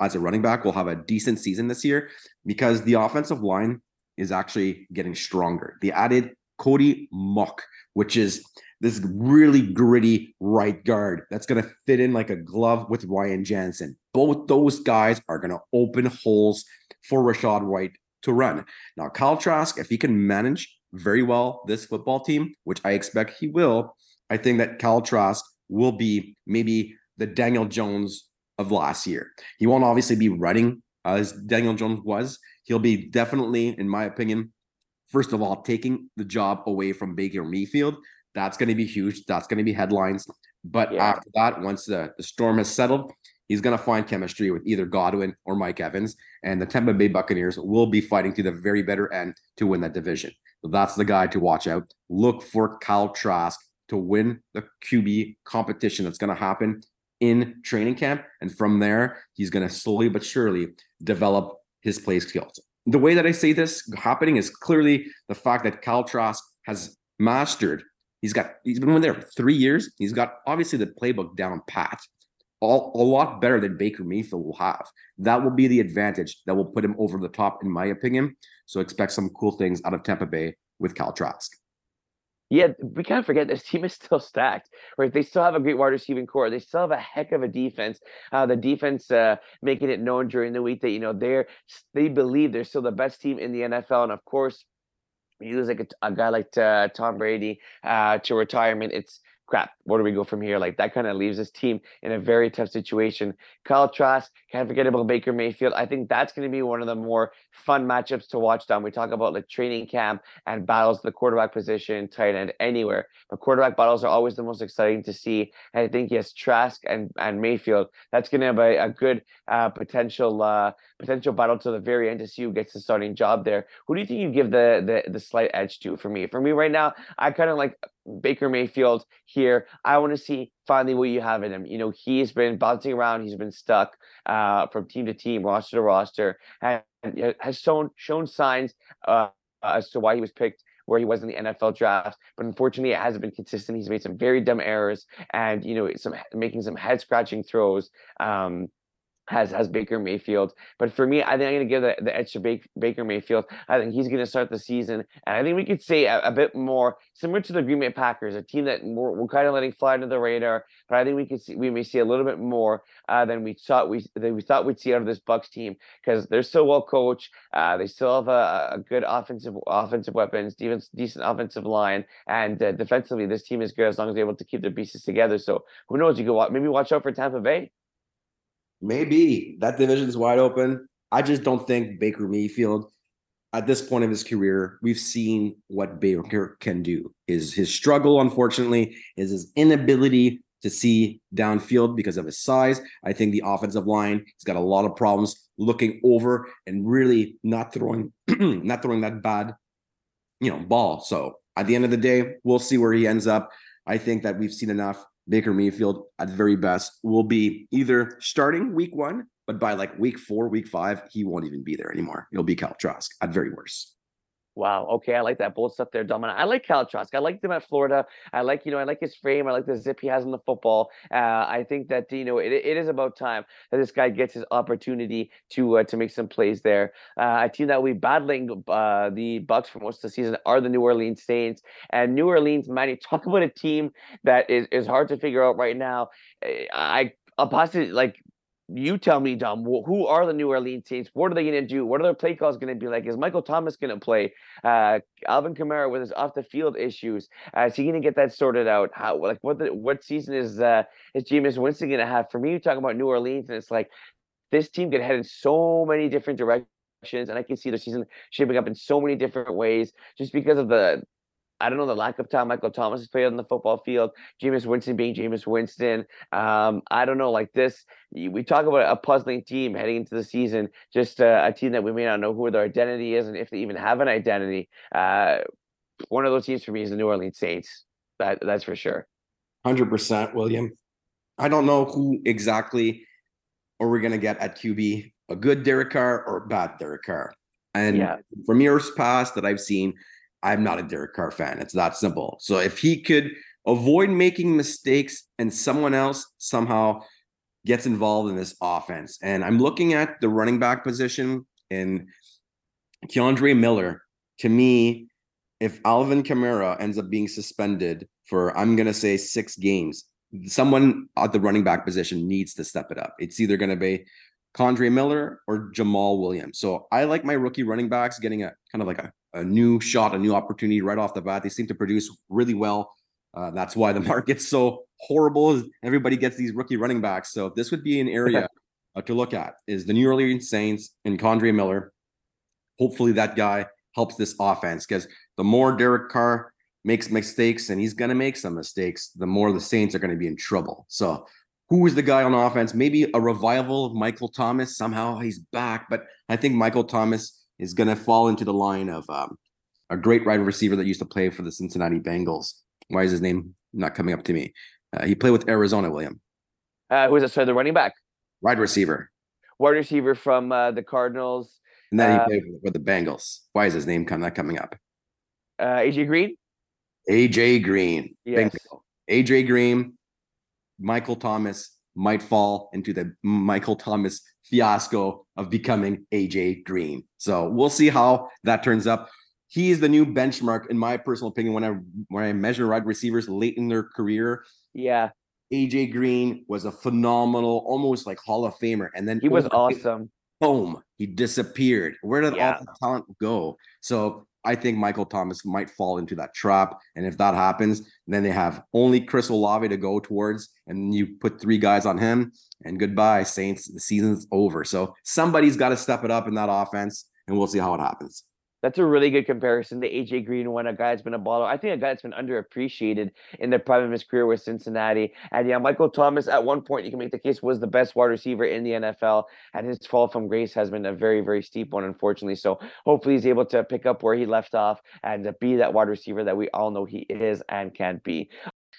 S2: as a running back will have a decent season this year because the offensive line is actually getting stronger. They added Cody Mauch, which is this really gritty right guard that's going to fit in like a glove with Ryan Jensen. Both those guys are going to open holes for Rachaad White to run. Now, Kyle Trask, if he can manage very well this football team, which I expect he will, I think that Kyle Trask will be maybe the Daniel Jones of last year. He won't obviously be running as Daniel Jones was. He'll be definitely, in my opinion, first of all, taking the job away from Baker Mayfield. That's going to be huge. That's going to be headlines. But yeah. after that, once the, the storm has settled, he's going to find chemistry with either Godwin or Mike Evans. And the Tampa Bay Buccaneers will be fighting to the very better end to win that division. So that's the guy to watch out. Look for Kyle Trask to win the QB competition that's going to happen in training camp. And from there, he's going to slowly but surely develop his play skills. The way that I say this happening is clearly the fact that Kyle Trask has mastered He's got he's been there for three years. He's got obviously the playbook down pat. All, a lot better than Baker Mayfield will have. That will be the advantage that will put him over the top, in my opinion. So expect some cool things out of Tampa Bay with Cal Trask.
S1: Yeah, we can't forget this *laughs* team is still stacked, right? They still have a great wide receiving corps. They still have a heck of a defense. Uh, the defense uh, making it known during the week that you know they're they believe they're still the best team in the NFL, and of course, you lose like a, a guy like uh, Tom Brady uh, to retirement, it's crap, where do we go from here? Like that kind of leaves this team in a very tough situation. Kyle Trask, can't forget about Baker Mayfield. I think that's going to be one of the more fun matchups to watch down. We talk about like training camp and battles the quarterback position, tight end, anywhere. But quarterback battles are always the most exciting to see. And I think yes, Trask and, and Mayfield, that's going to be a good uh, potential uh, potential battle to the very end to see who gets the starting job there. Who do you think you give the the, the slight edge to for me? For me right now, I kind of like Baker Mayfield here. I want to see finally what you have in him. You know, he's been bouncing around, he's been stuck uh, from team to team, roster to roster, and has shown shown signs uh, as to why he was picked where he was in the NFL draft. But unfortunately, it hasn't been consistent. He's made some very dumb errors and you know some making some head scratching throws. Um, has has Baker Mayfield. But for me, I think I'm going to give the, the edge to Baker, Mayfield. I think he's going to start the season, and I think we could say a, a, bit more similar to the Green Bay Packers, a team that we're, we're, kind of letting fly under the radar. But I think we could see we may see a little bit more uh, than we thought we than we thought we'd see out of this Bucks team because they're so well coached. Uh, they still have a, a, good offensive offensive weapons, decent decent offensive line, and uh, defensively, this team is good as long as they're able to keep their pieces together. So who knows? You could maybe watch out for Tampa Bay.
S2: Maybe that division is wide open. I just don't think Baker Mayfield, at this point of his career, we've seen what Baker can do. Is his struggle, unfortunately, is his inability to see downfield because of his size. I think the offensive line, he's got a lot of problems looking over and really not throwing, *clears throat* not throwing that bad, you know, ball. So at the end of the day, we'll see where he ends up. I think that we've seen enough Baker Mayfield at the very best will be either starting week one, but by like week four, week five, he won't even be there anymore. He'll be Kyle Trask at very worst.
S1: Wow. Okay, I like that bold stuff there, Dominic. I like Kyle Trask. I like him at Florida. I like, you know, I like his frame. I like the zip he has in the football. Uh, I think that you know it, it is about time that this guy gets his opportunity to uh, to make some plays there. Uh, a team that we battling uh, the Bucks for most of the season are the New Orleans Saints. And New Orleans, Manny, talk about a team that is is hard to figure out right now. I I'll possibly like you tell me, Dom, who are the New Orleans Saints? What are they going to do? What are their play calls going to be like? Is Michael Thomas going to play? Uh, Alvin Kamara with his off the field issues, uh, is he going to get that sorted out? How like what the, what season is uh, is Jameis Winston going to have? For me, you talking about New Orleans, and it's like this team could head in so many different directions and I can see the season shaping up in so many different ways just because of the I don't know the lack of time Michael Thomas has played on the football field. Jameis Winston being Jameis Winston. Um, I don't know, like this. We talk about a puzzling team heading into the season. Just uh, a team that we may not know who their identity is and if they even have an identity. Uh, one of those teams for me is the New Orleans Saints. That that's for sure.
S2: Hundred percent, William. I don't know who exactly are we gonna get at QB. A good Derek Carr or bad Derek Carr. And yeah. from years past that I've seen, I'm not a Derek Carr fan. It's that simple. So if he could avoid making mistakes and someone else somehow gets involved in this offense, and I'm looking at the running back position and Kendre Miller, to me, if Alvin Kamara ends up being suspended for, I'm going to say six games, someone at the running back position needs to step it up. It's either going to be Kendre Miller or Jamaal Williams. So I like my rookie running backs getting a kind of like a a new shot, a new opportunity right off the bat. They seem to produce really well. Uh, that's why the *laughs* market's so horrible. Everybody gets these rookie running backs. So this would be an area *laughs* uh, to look at is the New Orleans Saints and Kendre Miller. Hopefully that guy helps this offense because the more Derek Carr makes mistakes, and he's going to make some mistakes, the more the Saints are going to be in trouble. So who is the guy on offense? Maybe a revival of Michael Thomas. Somehow he's back, but I think Michael Thomas is going to fall into the line of um, a great wide receiver that used to play for the Cincinnati Bengals. Why is his name not coming up to me? Uh, he played with Arizona, William.
S1: Uh, who is it? Sorry, the running back.
S2: Wide receiver.
S1: Wide receiver from uh, the Cardinals.
S2: And then he uh, played with the Bengals. Why is his name come, not coming up?
S1: Uh, AJ Green.
S2: AJ Green.
S1: Yes.
S2: Bingo. AJ Green, Michael Thomas might fall into the Michael Thomas fiasco of becoming AJ Green. So we'll see how that turns up. He is the new benchmark, in my personal opinion, when I when I measure wide receivers late in their career.
S1: Yeah.
S2: AJ Green was a phenomenal, almost like Hall of Famer. And then
S1: he was awesome.
S2: Boom, he disappeared. Where did yeah. all the talent go? So I think Michael Thomas might fall into that trap. And if that happens, then they have only Chris Olave to go towards, and you put three guys on him, and goodbye, Saints. The season's over. So somebody's got to step it up in that offense, and we'll see how it happens.
S1: That's a really good comparison. The AJ Green one, a guy that's been a baller. I think a guy that's been underappreciated in the prime of his career with Cincinnati. And yeah, Michael Thomas, at one point, you can make the case was the best wide receiver in the NFL. And his fall from grace has been a very, very steep one, unfortunately. So hopefully he's able to pick up where he left off and be that wide receiver that we all know he is and can be.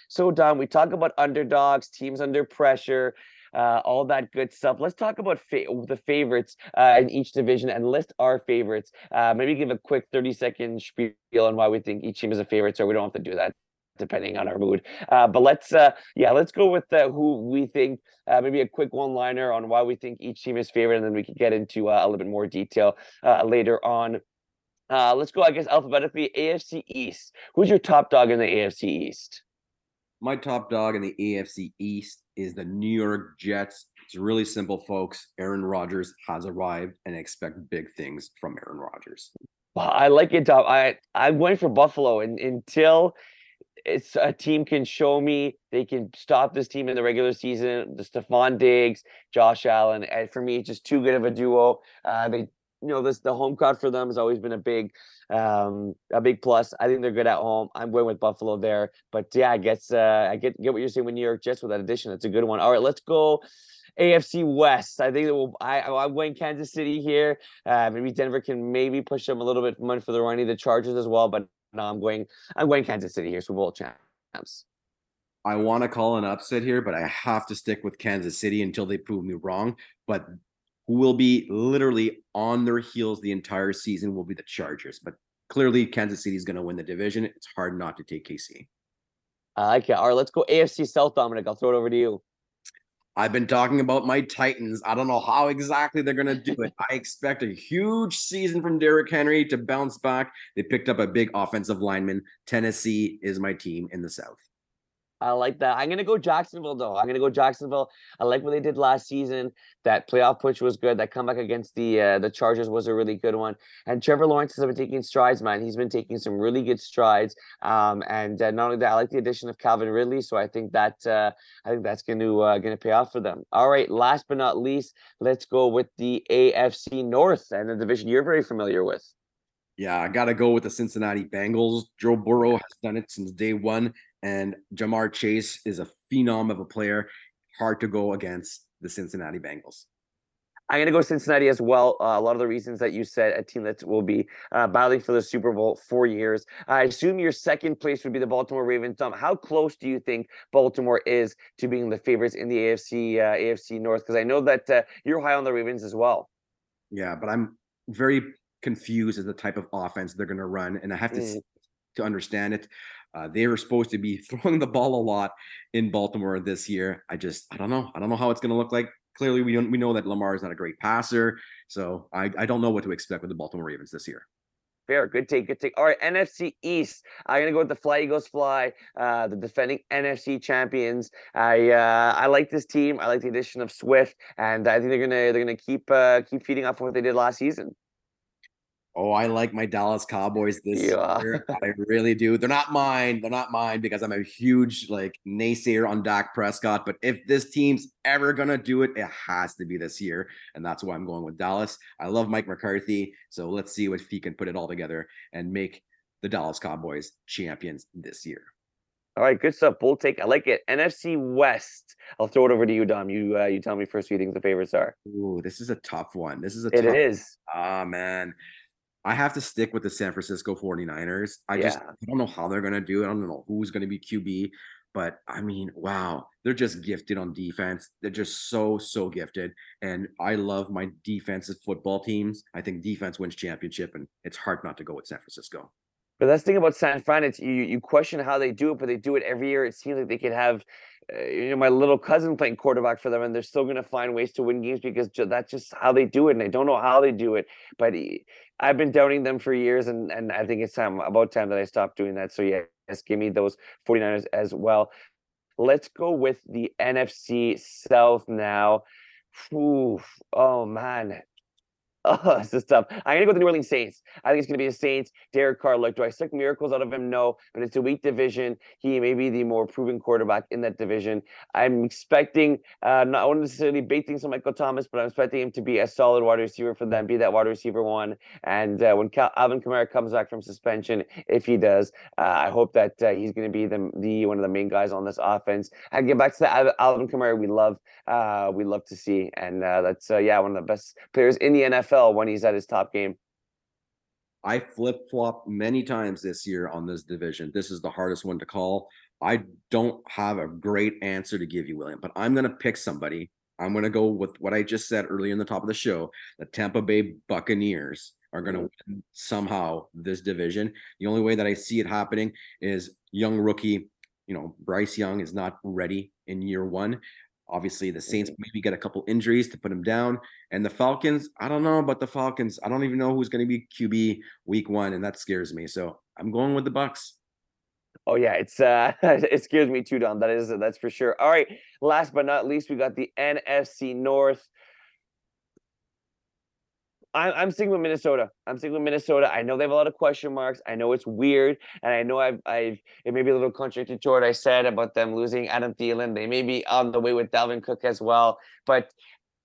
S1: So, Don, we talk about underdogs, teams under pressure. Uh, all that good stuff. Let's talk about fa- the favorites uh, in each division and list our favorites. Uh, maybe give a quick 30 second spiel on why we think each team is a favorite, so we don't have to do that depending on our mood. Uh, but let's, uh, yeah, let's go with uh, who we think. Uh, maybe a quick one-liner on why we think each team is favorite, and then we can get into uh, a little bit more detail uh, later on. Let's go, I guess, alphabetically. AFC East. Who's your top dog in the AFC East?
S2: My top dog in the AFC East is the New York Jets. It's really simple, folks. Aaron Rodgers has arrived, and expect big things from Aaron Rodgers.
S1: I like it, Dom. I I'm going for Buffalo, and until it's a team can show me they can stop this team in the regular season. The Stefon Diggs, Josh Allen, and for me, it's just too good of a duo. Uh, they, you know, this the home crowd for them has always been a big, um, a big plus. I think they're good at home. I'm going with Buffalo there, but yeah, I guess uh, I get get what you're saying with New York Jets with that addition. That's a good one. All right, let's go. AFC West. I think that will. I I'm going Kansas City here. Uh, maybe Denver can maybe push them a little bit money for the running the Chargers as well, but no, I'm going. I'm going Kansas City here, Super Bowl champs.
S2: I want to call an upset here, but I have to stick with Kansas City until they prove me wrong. But who will be literally on their heels the entire season will be the Chargers. But clearly, Kansas City is going to win the division. It's hard not to take KC.
S1: I like it. All right, let's go AFC South, Dominic. I'll throw it over to you.
S2: I've been talking about my Titans. I don't know how exactly they're going to do it. I expect a huge season from Derrick Henry to bounce back. They picked up a big offensive lineman. Tennessee is my team in the South.
S1: I like that. I'm gonna go Jacksonville though. I'm gonna go Jacksonville. I like what they did last season. That playoff push was good. That comeback against the uh, the Chargers was a really good one. And Trevor Lawrence has been taking strides, man. He's been taking some really good strides. Um, and uh, not only that, I like the addition of Calvin Ridley. So I think that uh, I think that's going to uh, going to pay off for them. All right. Last but not least, let's go with the AFC North and the division you're very familiar with.
S2: Yeah, I got to go with the Cincinnati Bengals. Joe Burrow has done it since day one, and Ja'Marr Chase is a phenom of a player. Hard to go against the Cincinnati Bengals.
S1: I'm going to go Cincinnati as well. Uh, a lot of the reasons that you said, a team that will be uh, battling for the Super Bowl for years. I assume your second place would be the Baltimore Ravens. Tom, how close do you think Baltimore is to being the favorites in the AFC uh, AFC North? Because I know that uh, you're high on the Ravens as well.
S2: Yeah, but I'm very confused as the type of offense they're going to run, and I have to mm. to understand it. Uh, they were supposed to be *laughs* throwing the ball a lot in Baltimore this year. I just, I don't know. I don't know how it's going to look like. Clearly, we don't, we know that Lamar is not a great passer, so I, I don't know what to expect with the Baltimore Ravens this year.
S1: Fair, good take, good take. All right, NFC East. I'm gonna go with the Fly Eagles Fly, uh, the defending NFC champions. I uh, I like this team. I like the addition of Swift, and I think they're gonna they're gonna keep uh, keep feeding off what they did last season.
S2: Oh, I like my Dallas Cowboys this yeah. year. *laughs* I really do. They're not mine. They're not mine because I'm a huge like naysayer on Dak Prescott. But if this team's ever gonna do it, it has to be this year, and that's why I'm going with Dallas. I love Mike McCarthy, so let's see if he can put it all together and make the Dallas Cowboys champions this year.
S1: All right, good stuff. Bull take. I like it. NFC West. I'll throw it over to you, Dom. You uh, you tell me first who you think the favorites are.
S2: Ooh, this is a tough one. This is a
S1: it
S2: tough
S1: is.
S2: Ah man. I have to stick with the San Francisco 49ers. I yeah. just I don't know how they're going to do it. I don't know who's going to be QB, but I mean, wow, they're just gifted on defense. They're just so so gifted and I love my defensive football teams. I think defense wins championship and it's hard not to go with San Francisco.
S1: But that's the thing about San Fran. It's you. You question how they do it, but they do it every year. It seems like they could have, Eh, you know, my little cousin playing quarterback for them, and they're still going to find ways to win games because that's just how they do it. And I don't know how they do it, but I've been doubting them for years, and and I think it's time about time that I stop doing that. So yes, give me those 49ers as well. Let's go with the NFC South now. Oh man, Oh, this is tough. I'm gonna go with the New Orleans Saints. I think it's gonna be the Saints. Derek Carr. Like, do I expect miracles out of him? No, but it's a weak division. He may be the more proven quarterback in that division. I'm expecting uh not necessarily big things from Michael Thomas, but I'm expecting him to be a solid wide receiver for them, be that wide receiver one. And uh, when Cal- Alvin Kamara comes back from suspension, if he does, uh, I hope that uh, he's gonna be the the one of the main guys on this offense. And get back to the Alvin Kamara we love, uh, we love to see, and uh, that's uh, yeah one of the best players in the NFL NFL when he's at his top game.
S2: I flip flop many times this year on this division. This is the hardest one to call. I don't have a great answer to give you, William, but I'm going to pick somebody I'm going to go with what I just said earlier in the top of the show. The Tampa Bay Buccaneers are going to mm-hmm. win somehow this division. The only way that I see it happening is young rookie, you know, Bryce Young is not ready in year one. Obviously, the Saints mm-hmm. maybe get a couple injuries to put him down. And the Falcons, I don't know about the Falcons. I don't even know who's going to be QB week one, and that scares me. So I'm going with the Bucks.
S1: Oh yeah, it's uh *laughs* it scares me too, Dom. That is that's for sure. All right, last but not least, we got the NFC North. I'm I'm sticking with Minnesota. I'm sticking with Minnesota. I know they have a lot of question marks. I know it's weird, and I know I've I've it may be a little contradictory to what I said about them losing Adam Thielen. They may be on the way with Dalvin Cook as well, but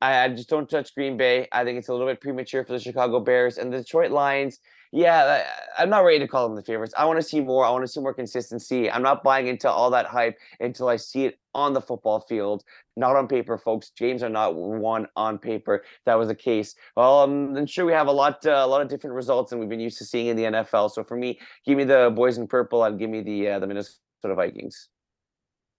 S1: I, I just don't touch Green Bay. I think it's a little bit premature for the Chicago Bears and the Detroit Lions yeah, I'm not ready to call them the favorites. I want to see more. I want to see more consistency. I'm not buying into all that hype until I see it on the football field, not on paper, folks. James are not one on paper. That was the case. Well, um, I'm sure we have a lot, uh, a lot of different results than we've been used to seeing in the NFL. So for me, give me the boys in purple and give me the uh, the Minnesota Vikings.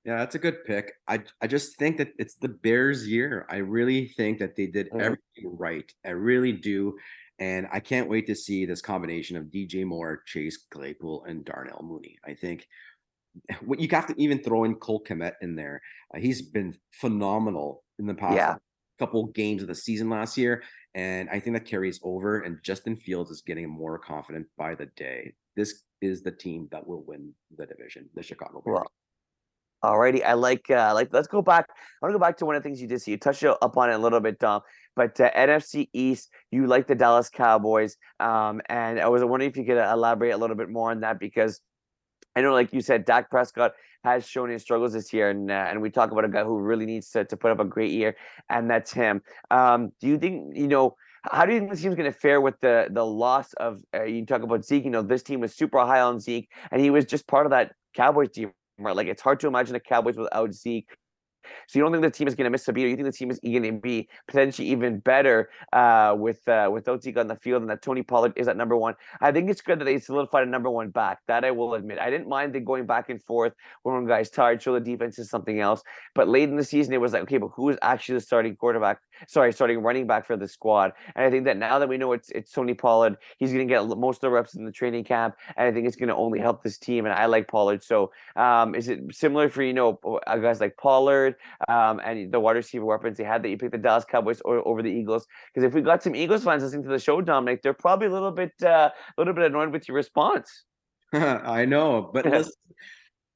S2: Yeah, that's a good pick. I I just think that it's the Bears' year. I really think that they did mm-hmm. everything right. I really do. And I can't wait to see this combination of DJ Moore, Chase Claypool, and Darnell Mooney. I think *laughs* what you have to even throw in Cole Kmet in there. Uh, he's been phenomenal in the past yeah. couple games of the season last year. And I think that carries over. And Justin Fields is getting more confident by the day. This is the team that will win the division, the Chicago Bears. Well,
S1: Alrighty, I like uh like let's go back. I want to go back to one of the things you did see. You touched up on it a little bit, Dom. But uh, NFC East, you like the Dallas Cowboys, um, and I was wondering if you could uh, elaborate a little bit more on that because I know, like you said, Dak Prescott has shown his struggles this year, and uh, and we talk about a guy who really needs to to put up a great year, and that's him. Um, do you think you know? How do you think this team's going to fare with the the loss of? Uh, you talk about Zeke. You know, this team was super high on Zeke, and he was just part of that Cowboys team right? Like it's hard to imagine the Cowboys without Zeke. So you don't think the team is going to miss a beat, or you think the team is going to be potentially even better uh, with uh, without Zeke on the field, and that Tony Pollard is at number one. I think it's good that they solidified a number one back. That I will admit. I didn't mind the going back and forth when one guy's tired, show the defense is something else. But late in the season, it was like, okay, but who is actually the starting quarterback? Sorry, starting running back for the squad. And I think that now that we know it's it's Tony Pollard, he's going to get most of the reps in the training camp, and I think it's going to only help this team. And I like Pollard. So um, is it similar for you know guys like Pollard? Um, and the wide receiver weapons they had that you picked the Dallas Cowboys or, over the Eagles. Because if we got some Eagles fans listening to the show, Dominic, they're probably a little bit uh, a little bit annoyed with your response. *laughs*
S2: I know, but *laughs* listen,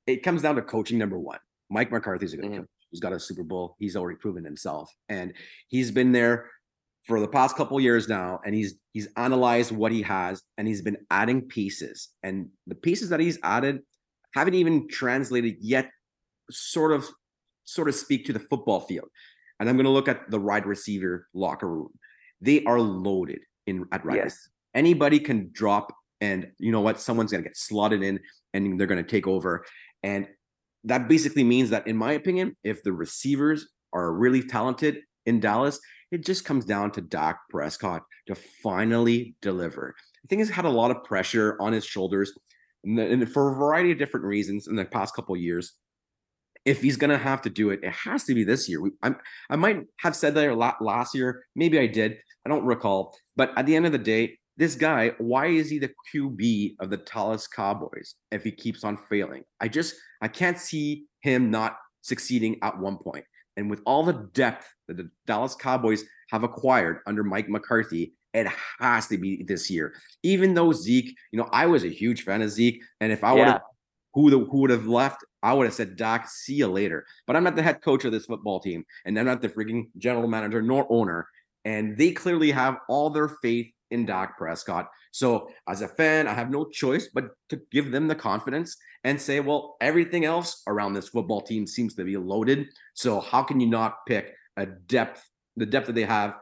S2: it comes down to coaching number one. Mike McCarthy's a good mm-hmm. coach. He's got a Super Bowl. He's already proven himself, and he's been there for the past couple years now and he's he's analyzed what he has and he's been adding pieces and the pieces that he's added haven't even translated yet sort of sort of speak to the football field. And I'm going to look at the wide receiver locker room. They are loaded in at wide yes. Anybody can drop, and you know what? Someone's going to get slotted in, and they're going to take over. And that basically means that, in my opinion, if the receivers are really talented in Dallas, it just comes down to Dak Prescott to finally deliver. I think he's had a lot of pressure on his shoulders, and for a variety of different reasons in the past couple years if he's gonna have to do it, it has to be this year. We, I'm, I might have said that last year. Maybe I did. I don't recall. But at the end of the day, this guy, why is he the QB of the Dallas Cowboys if he keeps on failing? I just I can't see him not succeeding at one point. And with all the depth that the Dallas Cowboys have acquired under Mike McCarthy, it has to be this year. Even though Zeke, you know, I was a huge fan of Zeke, and if I would have who the, who would have left, I would have said, Dak, see you later. But I'm not the head coach of this football team, and I'm not the freaking general manager nor owner. And they clearly have all their faith in Dak Prescott. So as a fan, I have no choice but to give them the confidence and say, well, everything else around this football team seems to be loaded. So how can you not pick a depth, the depth that they have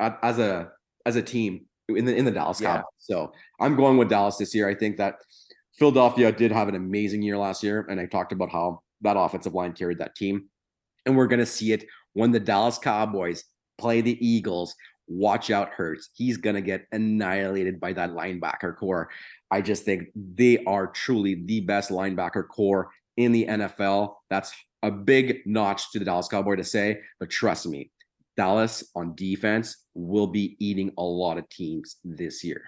S2: as a as a team in the in the Dallas yeah. Cowboys? So I'm going with Dallas this year. I think that Philadelphia did have an amazing year last year, and I talked about how that offensive line carried that team. And we're going to see it when the Dallas Cowboys play the Eagles. Watch out, Hurts. He's going to get annihilated by that linebacker corps. I just think they are truly the best linebacker corps in the NFL. That's a big notch to the Dallas Cowboy to say, but trust me, Dallas on defense will be eating a lot of teams this year.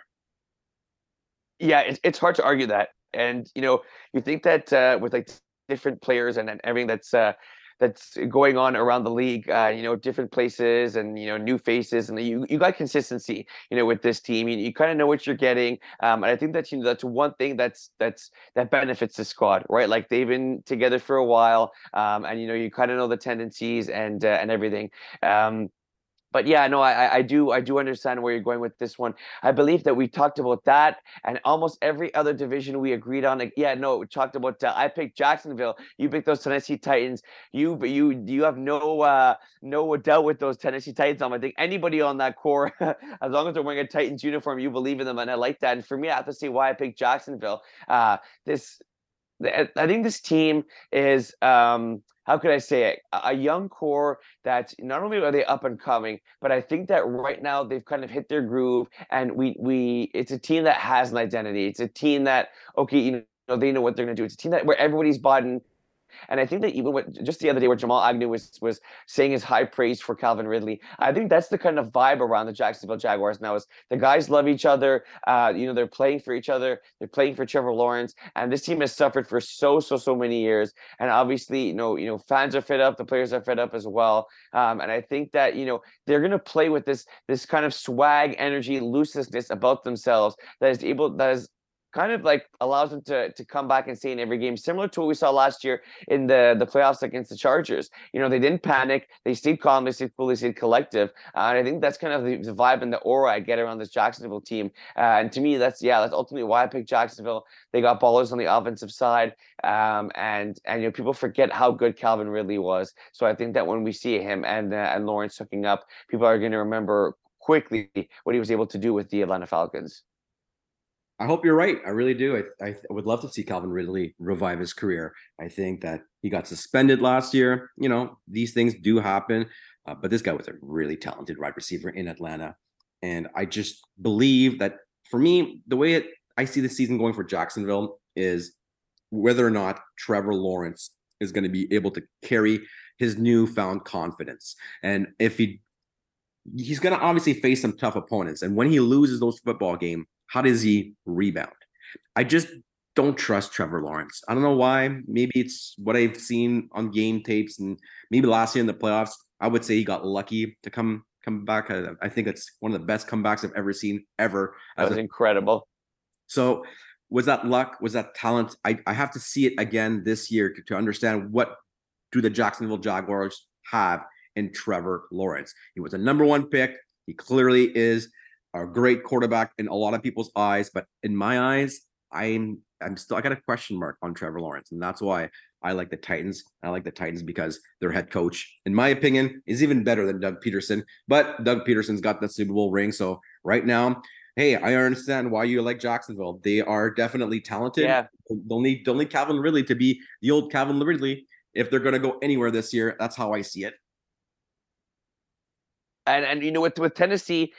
S1: Yeah, it's, it's hard to argue that. And, you know, you think that uh, with like different players and, and everything that's uh, that's going on around the league, uh, you know, different places and you know new faces, and you you got consistency, you know, with this team. You, you kind of know what you're getting, um, and I think that's you know that's one thing that's that's that benefits the squad, right? Like they've been together for a while, um, and you know you kind of know the tendencies and uh, and everything. Um, but yeah, no, I I do I do understand where you're going with this one. I believe that we talked about that and almost every other division we agreed on. Like, yeah, no, we talked about. Uh, I picked Jacksonville. You picked those Tennessee Titans. You but you you have no uh no doubt with those Tennessee Titans. I think anybody on that core, *laughs* as long as they're wearing a Titans uniform, you believe in them, and I like that. And for me, I have to see why I picked Jacksonville. Uh, this I think this team is um, how could I say it? A young core that not only are they up and coming, but I think that right now they've kind of hit their groove, and we we it's a team that has an identity. It's a team that okay, you know they know what they're going to do. It's a team that where everybody's bought in and I think that even with just the other day where Jamal Agnew was was saying his high praise for Calvin Ridley, I think that's the kind of vibe around the Jacksonville Jaguars now is the guys love each other. Uh, you know, they're playing for each other, they're playing for Trevor Lawrence, and this team has suffered for so, so, so many years. And obviously, you know, you know, fans are fed up, the players are fed up as well. Um, and I think that, you know, they're gonna play with this this kind of swag, energy, looseness about themselves that is able that is kind of like allows them to to come back and stay in every game, similar to what we saw last year in the the playoffs against the Chargers. You know, they didn't panic, they stayed calm, they stayed cool, they stayed collective, uh, and I think that's kind of the, the, vibe and the aura I get around this Jacksonville team. Uh, and to me, that's yeah, that's ultimately why I picked Jacksonville. They got ballers on the offensive side, um, and and you know people forget how good Calvin Ridley was. So I think that when we see him and uh, and Lawrence hooking up, people are going to remember quickly what he was able to do with the Atlanta Falcons.
S2: I hope you're right. I really do. I, I would love to see Calvin Ridley revive his career. I think that he got suspended last year. You know, these things do happen. Uh, but this guy was a really talented wide receiver in Atlanta. And I just believe that for me, the way it, I see the season going for Jacksonville is whether or not Trevor Lawrence is going to be able to carry his newfound confidence. And if he he's going to obviously face some tough opponents. And when he loses those football game, how does he rebound? I just don't trust Trevor Lawrence. I don't know why. Maybe it's what I've seen on game tapes, and maybe last year in the playoffs, I would say he got lucky to come come back. I think it's one of the best comebacks I've ever seen ever.
S1: That was a, incredible.
S2: So was that luck? Was that talent? I, I have to see it again this year to, to understand what do the Jacksonville Jaguars have in Trevor Lawrence. He was a number one pick. He clearly is a great quarterback in a lot of people's eyes, but in my eyes, I'm I'm still I got a question mark on Trevor Lawrence, and that's why I like the Titans. I like the Titans because their head coach, in my opinion, is even better than Doug Pederson. But Doug Pederson's got the Super Bowl ring, so right now, hey, I understand why you like Jacksonville. They are definitely talented.
S1: Yeah.
S2: They'll need they'll need Calvin Ridley to be the old Calvin Ridley if they're going to go anywhere this year. That's how I see it.
S1: And and you know with with Tennessee,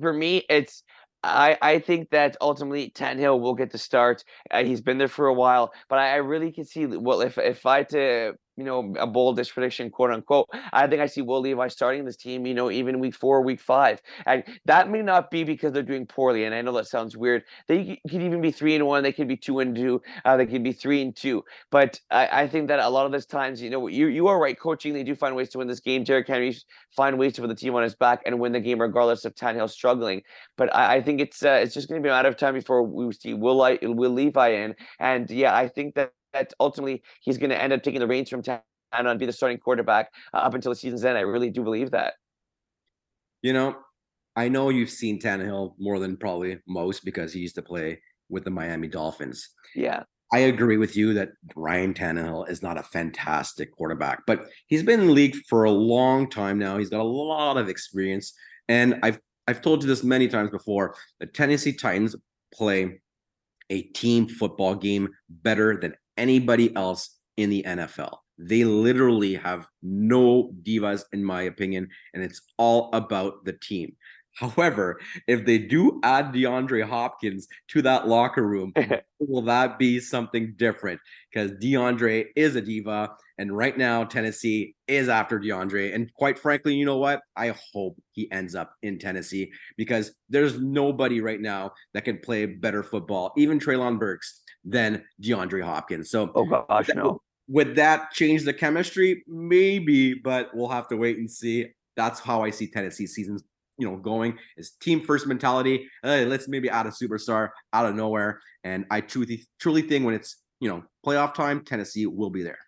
S1: for me, it's I, I think that ultimately Tannehill will get the start. Uh, he's been there for a while, but I, I really can see well if if I to you know, a boldish prediction, quote unquote. I think I see Will Levis starting this team, you know, even week four, week five. And that may not be because they're doing poorly. And I know that sounds weird. They could even be three and one. They could be two and two. Uh, they could be three and two. But I, I, think that a lot of those times, you know, you, you are right. Coaching, they do find ways to win this game. Derrick Henry find ways to put the team on his back and win the game, regardless of Tannehill struggling. But I, I think it's uh, it's just going to be a matter of time before we see Will, I, Will Levi in. And yeah, I think that that ultimately he's going to end up taking the reins from Tannehill and be the starting quarterback uh, up until the season's end. I really do believe that.
S2: You know, I know you've seen Tannehill more than probably most because he used to play with the Miami Dolphins.
S1: Yeah.
S2: I agree with you that Ryan Tannehill is not a fantastic quarterback, but he's been in the league for a long time now. He's got a lot of experience. And I've I've told you this many times before. The Tennessee Titans play a team football game better than anybody else in the NFL. They literally have no divas, in my opinion, and it's all about the team. However, if they do add DeAndre Hopkins to that locker room, *laughs* will that be something different? Because DeAndre is a diva, and right now Tennessee is after DeAndre. And quite frankly, you know what? I hope he ends up in Tennessee because there's nobody right now that can play better football, even Treylon Burks, than DeAndre Hopkins. So,
S1: oh gosh, no.
S2: Would that change the chemistry? Maybe, but we'll have to wait and see. That's how I see Tennessee seasons you know going is team first mentality. Hey, let's maybe add a superstar out of nowhere. And I truly truly think when it's you know playoff time, Tennessee will be there.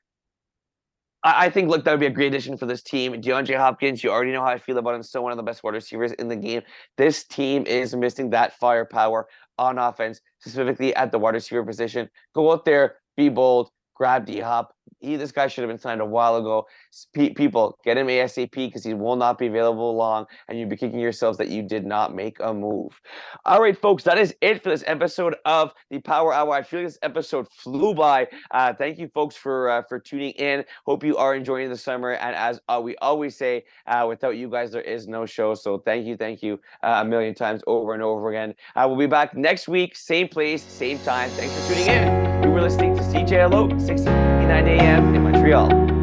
S1: I think, look, that would be a great addition for this team. DeAndre Hopkins, you already know how I feel about him. Still one of the best wide receivers in the game. This team is missing that firepower on offense, specifically at the wide receiver position. Go out there, be bold, grab D Hop, he this guy should have been signed a while ago. P- people get him ASAP because he will not be available long, and you'd be kicking yourselves that you did not make a move. All right, folks, that is it for this episode of the Power Hour. I feel like this episode flew by. Uh, thank you, folks, for uh, for tuning in. Hope you are enjoying the summer, and as uh, we always say, uh, without you guys, there is no show. So thank you, thank you uh, a million times over and over again. Uh, I will be back next week, same place, same time. Thanks for tuning in. You were listening to CJLO Hello 60. 9 a.m. in Montreal.